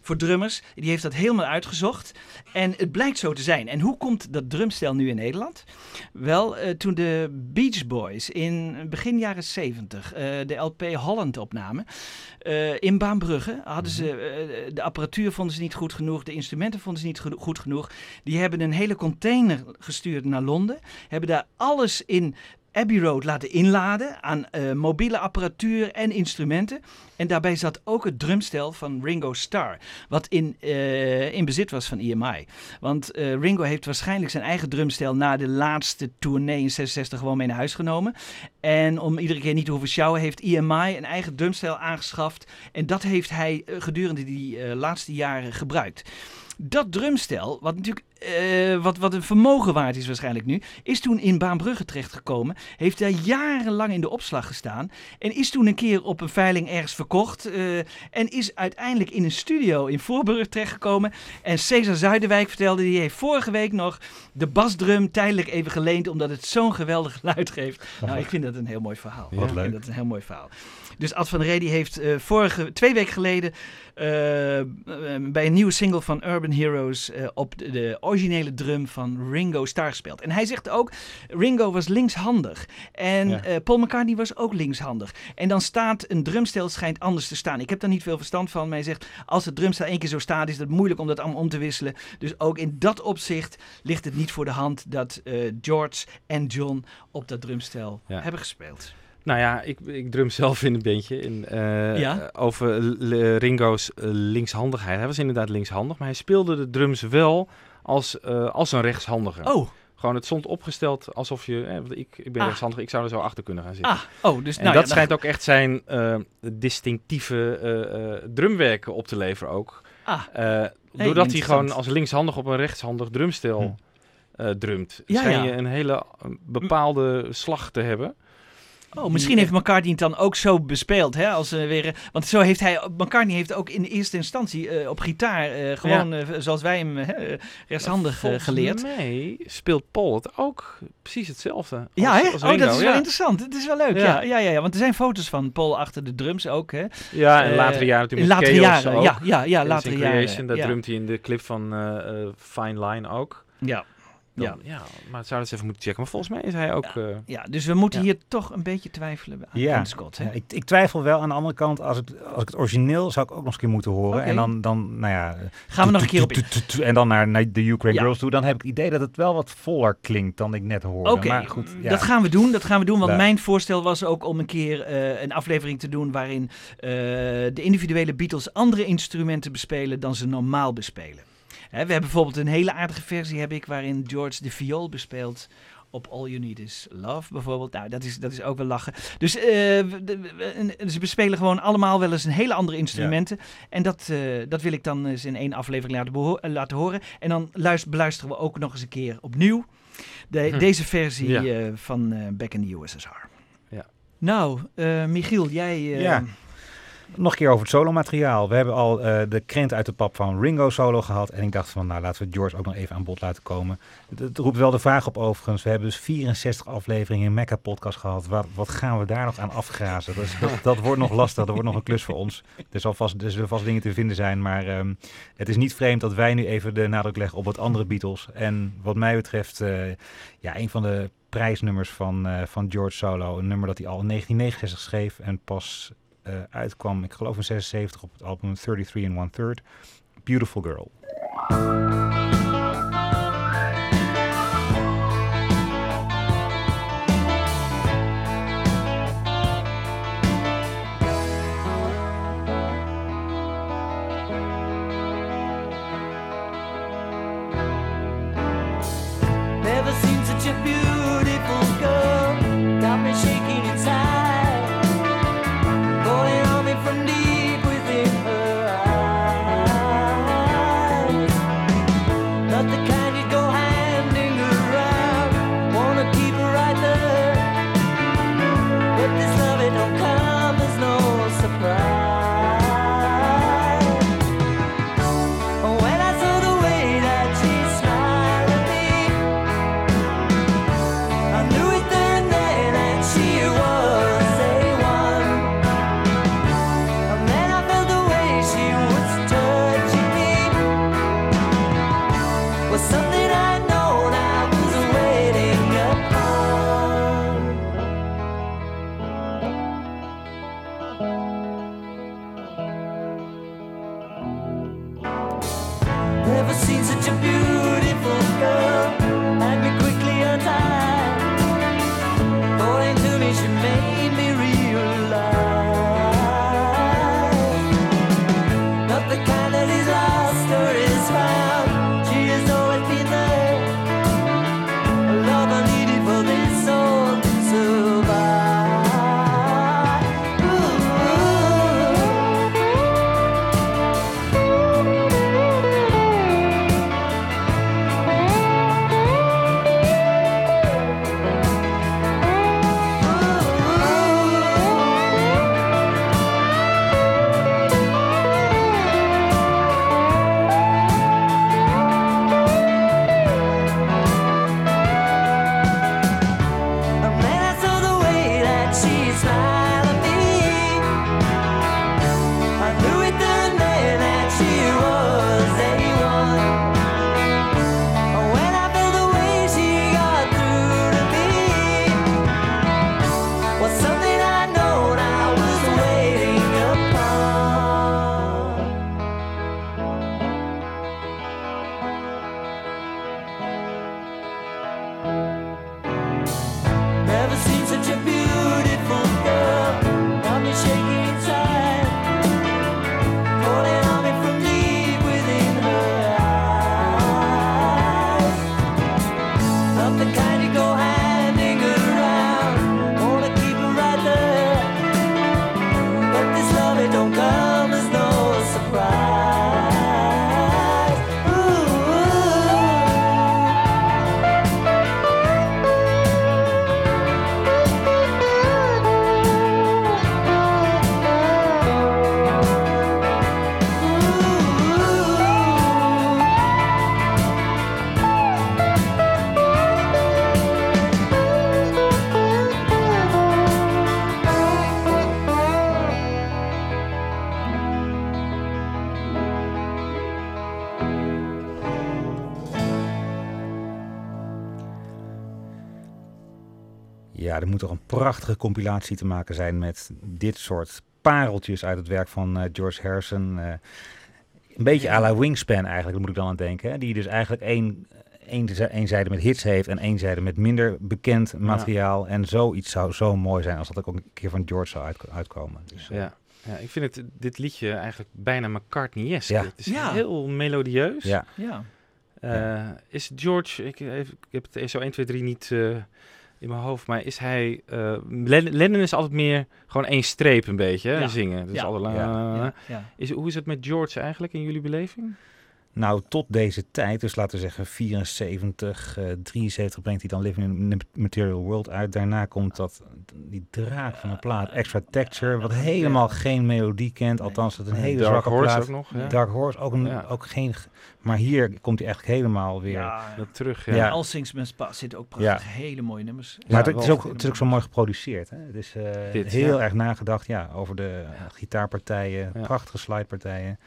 voor drummers. Die heeft dat helemaal uitgezocht. En het blijkt zo te zijn. En hoe komt dat drumstel nu in Nederland? Wel, toen de Beach Boys in begin jaren 70 eh, de LP Holland opnamen. in Baanbrugge hadden ze eh, de apparatuur vonden ze niet goed genoeg, de instrumenten vonden ze niet goed genoeg. Die hebben een hele container gestuurd naar Londen, hebben daar alles in Abbey Road laten inladen aan eh, mobiele apparatuur en instrumenten. En daarbij zat ook het drumstel van Ringo Starr, wat in, eh, in bezit was van EMI. Want eh, Ringo heeft waarschijnlijk zijn eigen drumstel na de laatste tournee in 66 gewoon mee naar huis genomen. En om iedere keer niet te hoeven sjouwen, heeft EMI een eigen drumstel aangeschaft. En dat heeft hij gedurende die laatste jaren gebruikt. Dat drumstel, wat natuurlijk eh, wat, wat een vermogen waard is waarschijnlijk nu, is toen in Baanbrugge terechtgekomen. Heeft daar jarenlang in de opslag gestaan. En is toen een keer op een veiling ergens verkocht. eh, en is uiteindelijk in een studio in Voorburg terechtgekomen. En Cesar Zuiderwijk vertelde, die heeft vorige week nog de basdrum tijdelijk even geleend. Omdat het zo'n geweldig geluid geeft. Nou, ik vind dat een heel mooi verhaal. Wat Ik leuk. vind dat een heel mooi verhaal. Dus Ad van die heeft eh, vorige, twee weken geleden eh, eh, bij een nieuwe single van Urban Heroes op de, de originele drum van Ringo Starr gespeeld. En hij zegt ook, Ringo was linkshandig. En Ja. Paul McCartney was ook linkshandig. En dan staat een drumstel schijnt anders te staan. Ik heb daar niet veel verstand van, maar hij zegt, als het drumstel één keer zo staat, is het moeilijk om dat allemaal om te wisselen. Dus ook in dat opzicht ligt het niet voor de hand dat George en John op dat drumstel Ja. hebben gespeeld. Nou ja, ik, ik drum zelf in een bandje. In, eh, Ja? Over Ringo's eh, linkshandigheid. Hij was inderdaad linkshandig, maar hij speelde de drums wel als, eh, als een rechtshandige. Oh. Gewoon, het stond opgesteld alsof je... Eh, ik, ik ben Ah. rechtshandig, ik zou er zo achter kunnen gaan zitten. Ah, oh, dus en nou dat ja, dan- schijnt ook echt zijn distinctieve drumwerken op te leveren ook. Ah. Hey, doordat hij gewoon als linkshandig op een rechtshandig drumstel eh, drumt, Ja, schijn je een hele bepaalde slag te hebben. Oh, misschien heeft McCartney het dan ook zo bespeeld, hè? Als, eh, weer, want zo heeft hij, McCartney heeft ook in eerste instantie eh, op gitaar, eh, gewoon eh, zoals wij hem eh, rechtshandig eh, geleerd. mij speelt Paul het ook precies hetzelfde. Ja, als- hè? als oh, dat is wel ja. interessant. Het is wel leuk, ja. Ja. Ja, ja, ja. Want er zijn foto's van Paul achter de drums ook, hè? Ja, en Eh, latere jaren natuurlijk met latere jaren, ook. ja, ja, ja, latere in jaren. Ja. drumt hij in de clip van eh, eh, Fine Line ook. Ja. Dan- Ja. ja. Maar het zou dat eens even moeten checken. Maar volgens mij is hij ook... eh, Ja, dus we moeten Ja. hier toch een beetje twijfelen aan Ja, Scott, hè? ja, ik, ik twijfel wel. Aan de andere kant, als ik, als ik het origineel zou ik ook nog eens een keer moeten horen. En dan, dan, nou ja... Gaan we nog een keer op. En dan naar, naar de Ukraine Ja. Girls toe. Dan heb ik het idee dat het wel wat voller klinkt dan ik net hoorde. Oké, Maar goed, ja. dat gaan we doen. Dat gaan we doen, want Ja. mijn voorstel was ook om een keer eh, een aflevering te doen waarin eh, de individuele Beatles andere instrumenten bespelen dan ze normaal bespelen. We hebben bijvoorbeeld een hele aardige versie heb ik waarin George de viool bespeelt op All You Need Is Love bijvoorbeeld. Nou, dat is, dat is ook wel lachen. Dus eh, ze bespelen gewoon allemaal wel eens een hele andere instrumenten. En dat, eh, dat wil ik dan eens in één aflevering laten, laten horen. En dan luister, beluisteren we ook nog eens een keer opnieuw de, Hm. deze versie Ja. eh, van Back in the USSR. Ja. Nou, Michiel, jij... Ja. Nog een keer over het solo-materiaal. We hebben al eh, de krent uit de pap van Ringo solo gehad. En ik dacht van, nou laten we George ook nog even aan bod laten komen. Het, roept wel de vraag op overigens. We hebben dus 64 afleveringen in Mecca podcast gehad. Wat, wat gaan we daar nog aan afgrazen? Dat, dat wordt nog lastig. Dat wordt nog een klus voor ons. Er, zal vast, er zullen vast dingen te vinden zijn. Maar ehm, het is niet vreemd dat wij nu even de nadruk leggen op wat andere Beatles. En wat mij betreft, eh, ja, een van de prijsnummers van, eh, van George Solo. Een nummer dat hij al in 1969 schreef en pas eh, uitkwam, ik geloof in 76 op het album 33 and One Third. Beautiful Girl. Prachtige compilatie te maken zijn met dit soort pareltjes uit het werk van eh, George Harrison. Eh, een beetje à la Wingspan eigenlijk, moet ik dan aan denken. Hè? Die dus eigenlijk één, één, één zijde met hits heeft en één zijde met minder bekend materiaal. En zoiets zou zo mooi zijn als dat ook een keer van George zou uit- uitkomen. Dus, Ja. ja, ik vind het, dit liedje eigenlijk bijna McCartney-esque. Ja. Het is Ja. heel melodieus. Ja. Ja. Eh, Is George, ik, heb- ik heb het zo 1, 2, 3 niet eh, in mijn hoofd, maar is hij... eh Len- Lennon is altijd meer gewoon één streep een beetje, hè, Ja. zingen. Dus altijd. Is, hoe is het met George eigenlijk in jullie beleving? Nou, tot deze tijd, dus laten we zeggen 74, eh 73 brengt hij dan Living in the Material World uit. Daarna komt dat, die draak van een plaat, Extra Texture, wat helemaal geen melodie kent. Althans, het een hele Dark zwakke Horse plaat. ook nog, ja. Dark Horse, ook, een, Ja. ook geen... Maar hier komt hij echt helemaal weer... Ja. Dat terug, Ja. Ja. All Things Must Pass zitten ook prachtig. Ja. Hele mooie nummers. Maar Ja, het, is ook, het is ook zo mooi geproduceerd. Hè? Het is eh, Dit, heel ja. erg nagedacht ja, over de eh, gitaarpartijen, Ja. prachtige slidepartijen.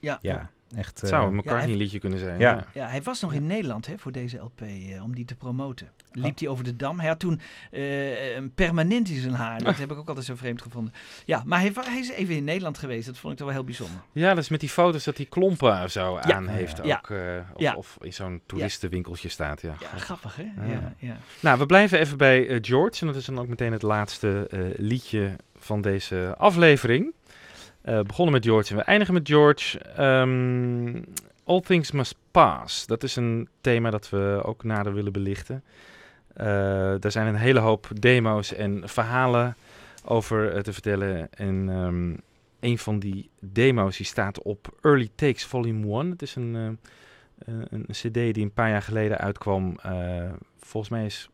Ja. Ja, echt... Het zou eh, een McCartney-liedje kunnen zijn. Ja. Ja. Ja, hij was nog in Nederland hè, voor deze LP eh, om die te promoten. Liep hij over de dam. Hij had toen eh, een permanent in zijn haar. Dat heb ik ook altijd zo vreemd gevonden. Ja, maar hij, hij is even in Nederland geweest. Dat vond ik toch wel heel bijzonder. Ja, dat is met die foto's dat hij klompen of zo Ja. aan heeft Ja. ook. eh, of, Ja. of in zo'n toeristenwinkeltje staat. Ja, Ja, grappig hè? Ja. Ja, ja. Nou, we blijven even bij George. En dat is dan ook meteen het laatste eh, liedje van deze aflevering. Eh, begonnen met George en we eindigen met George. Ehm, All Things Must Pass. Dat is een thema dat we ook nader willen belichten. Eh er zijn een hele hoop demo's en verhalen over eh, te vertellen. En ehm, een van die demo's die staat op Early Takes Volume 1. Het is een, een cd die een paar jaar geleden uitkwam. Volgens mij is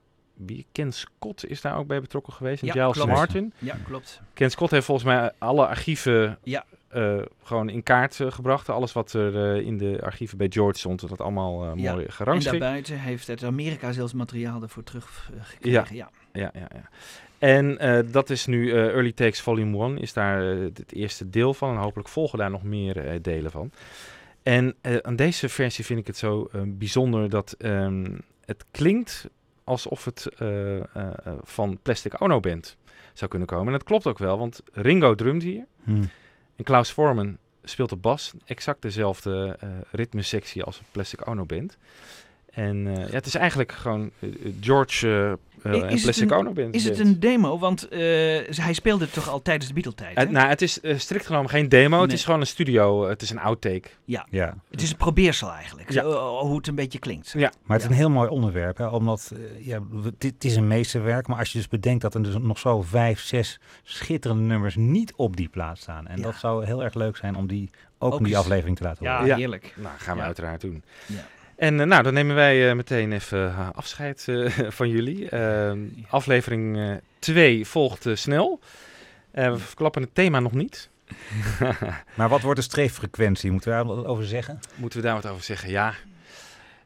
Ken Scott is daar ook bij betrokken geweest. En Ja, Giles klopt. Martin. Ja, klopt. Ken Scott heeft volgens mij alle archieven Ja. eh, gewoon in kaart eh, gebracht. Alles wat er eh, in de archieven bij George stond, dat allemaal eh, Ja, mooi En gerangschikt. daarbuiten heeft uit Amerika zelfs materiaal ervoor teruggekregen. Ja. Ja, ja, ja. En dat is nu Early Takes Volume 1, is daar het eerste deel van. En hopelijk volgen daar nog meer delen van. En aan deze versie vind ik het zo bijzonder dat ehm, het klinkt alsof het eh, eh, eh, van Plastic Ono Band zou kunnen komen. En dat klopt ook wel, want Ringo drumt hier. Hmm. En Klaus Forman speelt de bas. Exact dezelfde ritmesectie als Plastic Ono Band. En ja, het is eigenlijk gewoon George eh, eh, en Is het Plastic een- Ono Band. Is het band. een demo? Want eh, hij speelde het toch al tijdens de Beatle-tijd? Hè? nou, het is eh, strikt genomen geen demo. Het is gewoon een studio. Het is een outtake. Ja. Ja. Het is een probeersel eigenlijk. Ja. Zo, hoe het een beetje klinkt. Ja. Maar het is een heel mooi onderwerp, hè, omdat eh, ja, we- dit het is een meesterwerk. Maar als je dus bedenkt dat er dus nog zo vijf, zes schitterende nummers niet op die plaats staan. En Ja. dat zou heel erg leuk zijn om die ook, Ook in die eens- aflevering te laten Ja, horen. heerlijk. Nou, gaan we Ja. uiteraard doen. Ja. En eh, nou, dan nemen wij eh, meteen even eh, afscheid eh, van jullie. Ehm, aflevering 2 volgt snel. We verklappen het thema nog niet. Maar wat wordt de streeffrequentie? Moeten we daar wat over zeggen? Moeten we daar wat over zeggen? Ja.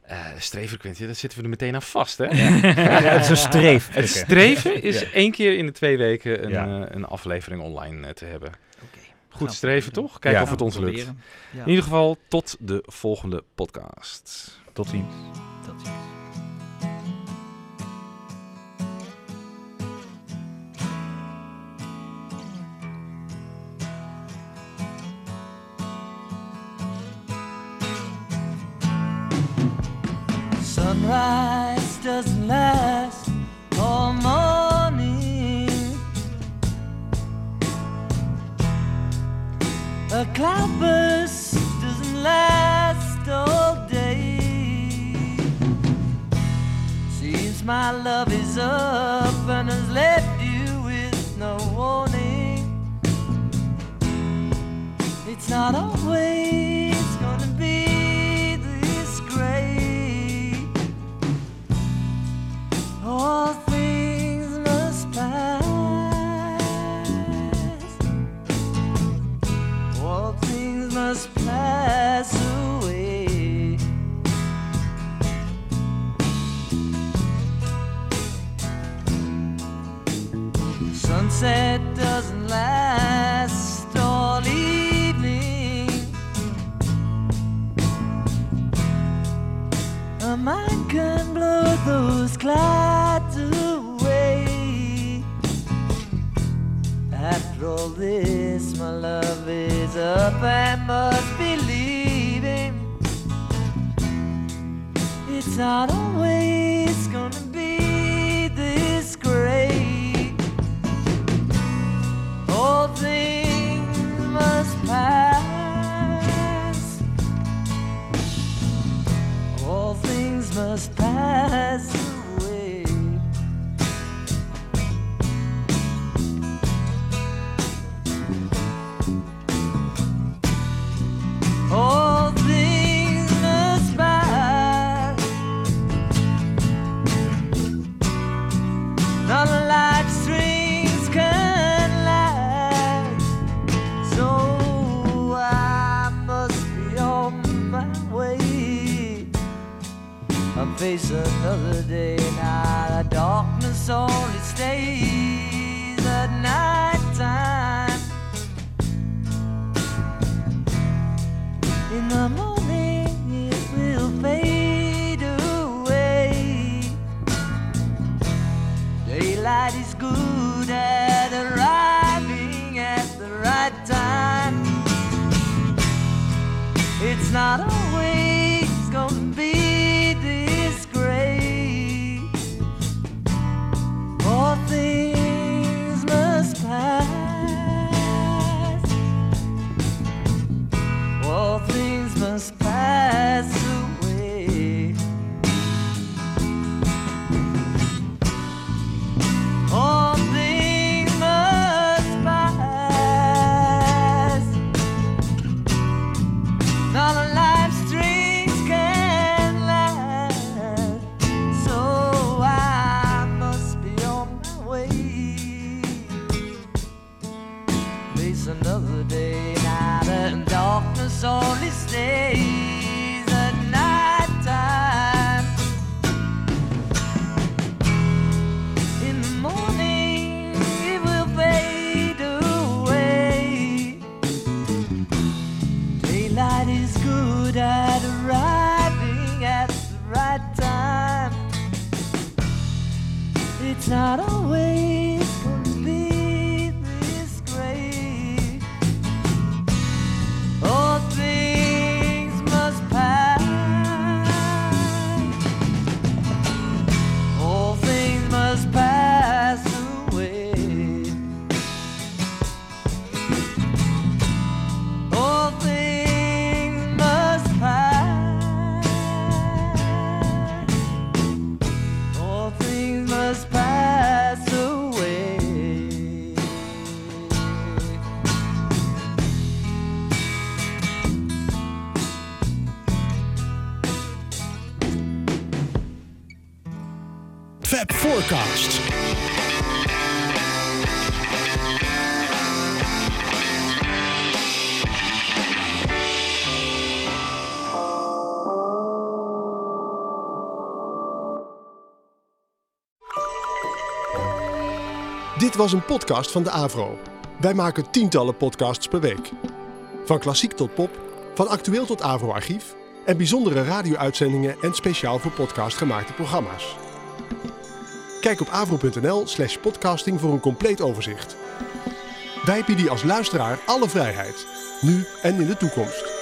eh streeffrequentie, daar zitten we er meteen aan vast, hè? Ja, het is een streef. Het streven is Ja. één keer in de twee weken een, Ja. eh, een aflevering online te hebben. Goed streven, toch? Kijken Ja. of het ons lukt. In ieder geval, tot de volgende podcast. Tot ziens. Tot ziens. Sunrise doesn't last all morning. A cloudburst doesn't last my love is up and has left you with no warning. It's not always gonna be this great. All things must pass. All things must pass Clouds away. after all this, my love is up and must be leaving. It's not always gonna be this great. All things must pass. All things must pass Forecast. Dit was een podcast van de Avro. Wij maken tientallen podcasts per week. Van klassiek tot pop, van actueel tot Avro-archief en bijzondere radio-uitzendingen en speciaal voor podcast gemaakte programma's. Kijk op avro.nl slash podcasting voor een compleet overzicht. Wij bieden als luisteraar alle vrijheid, nu en in de toekomst.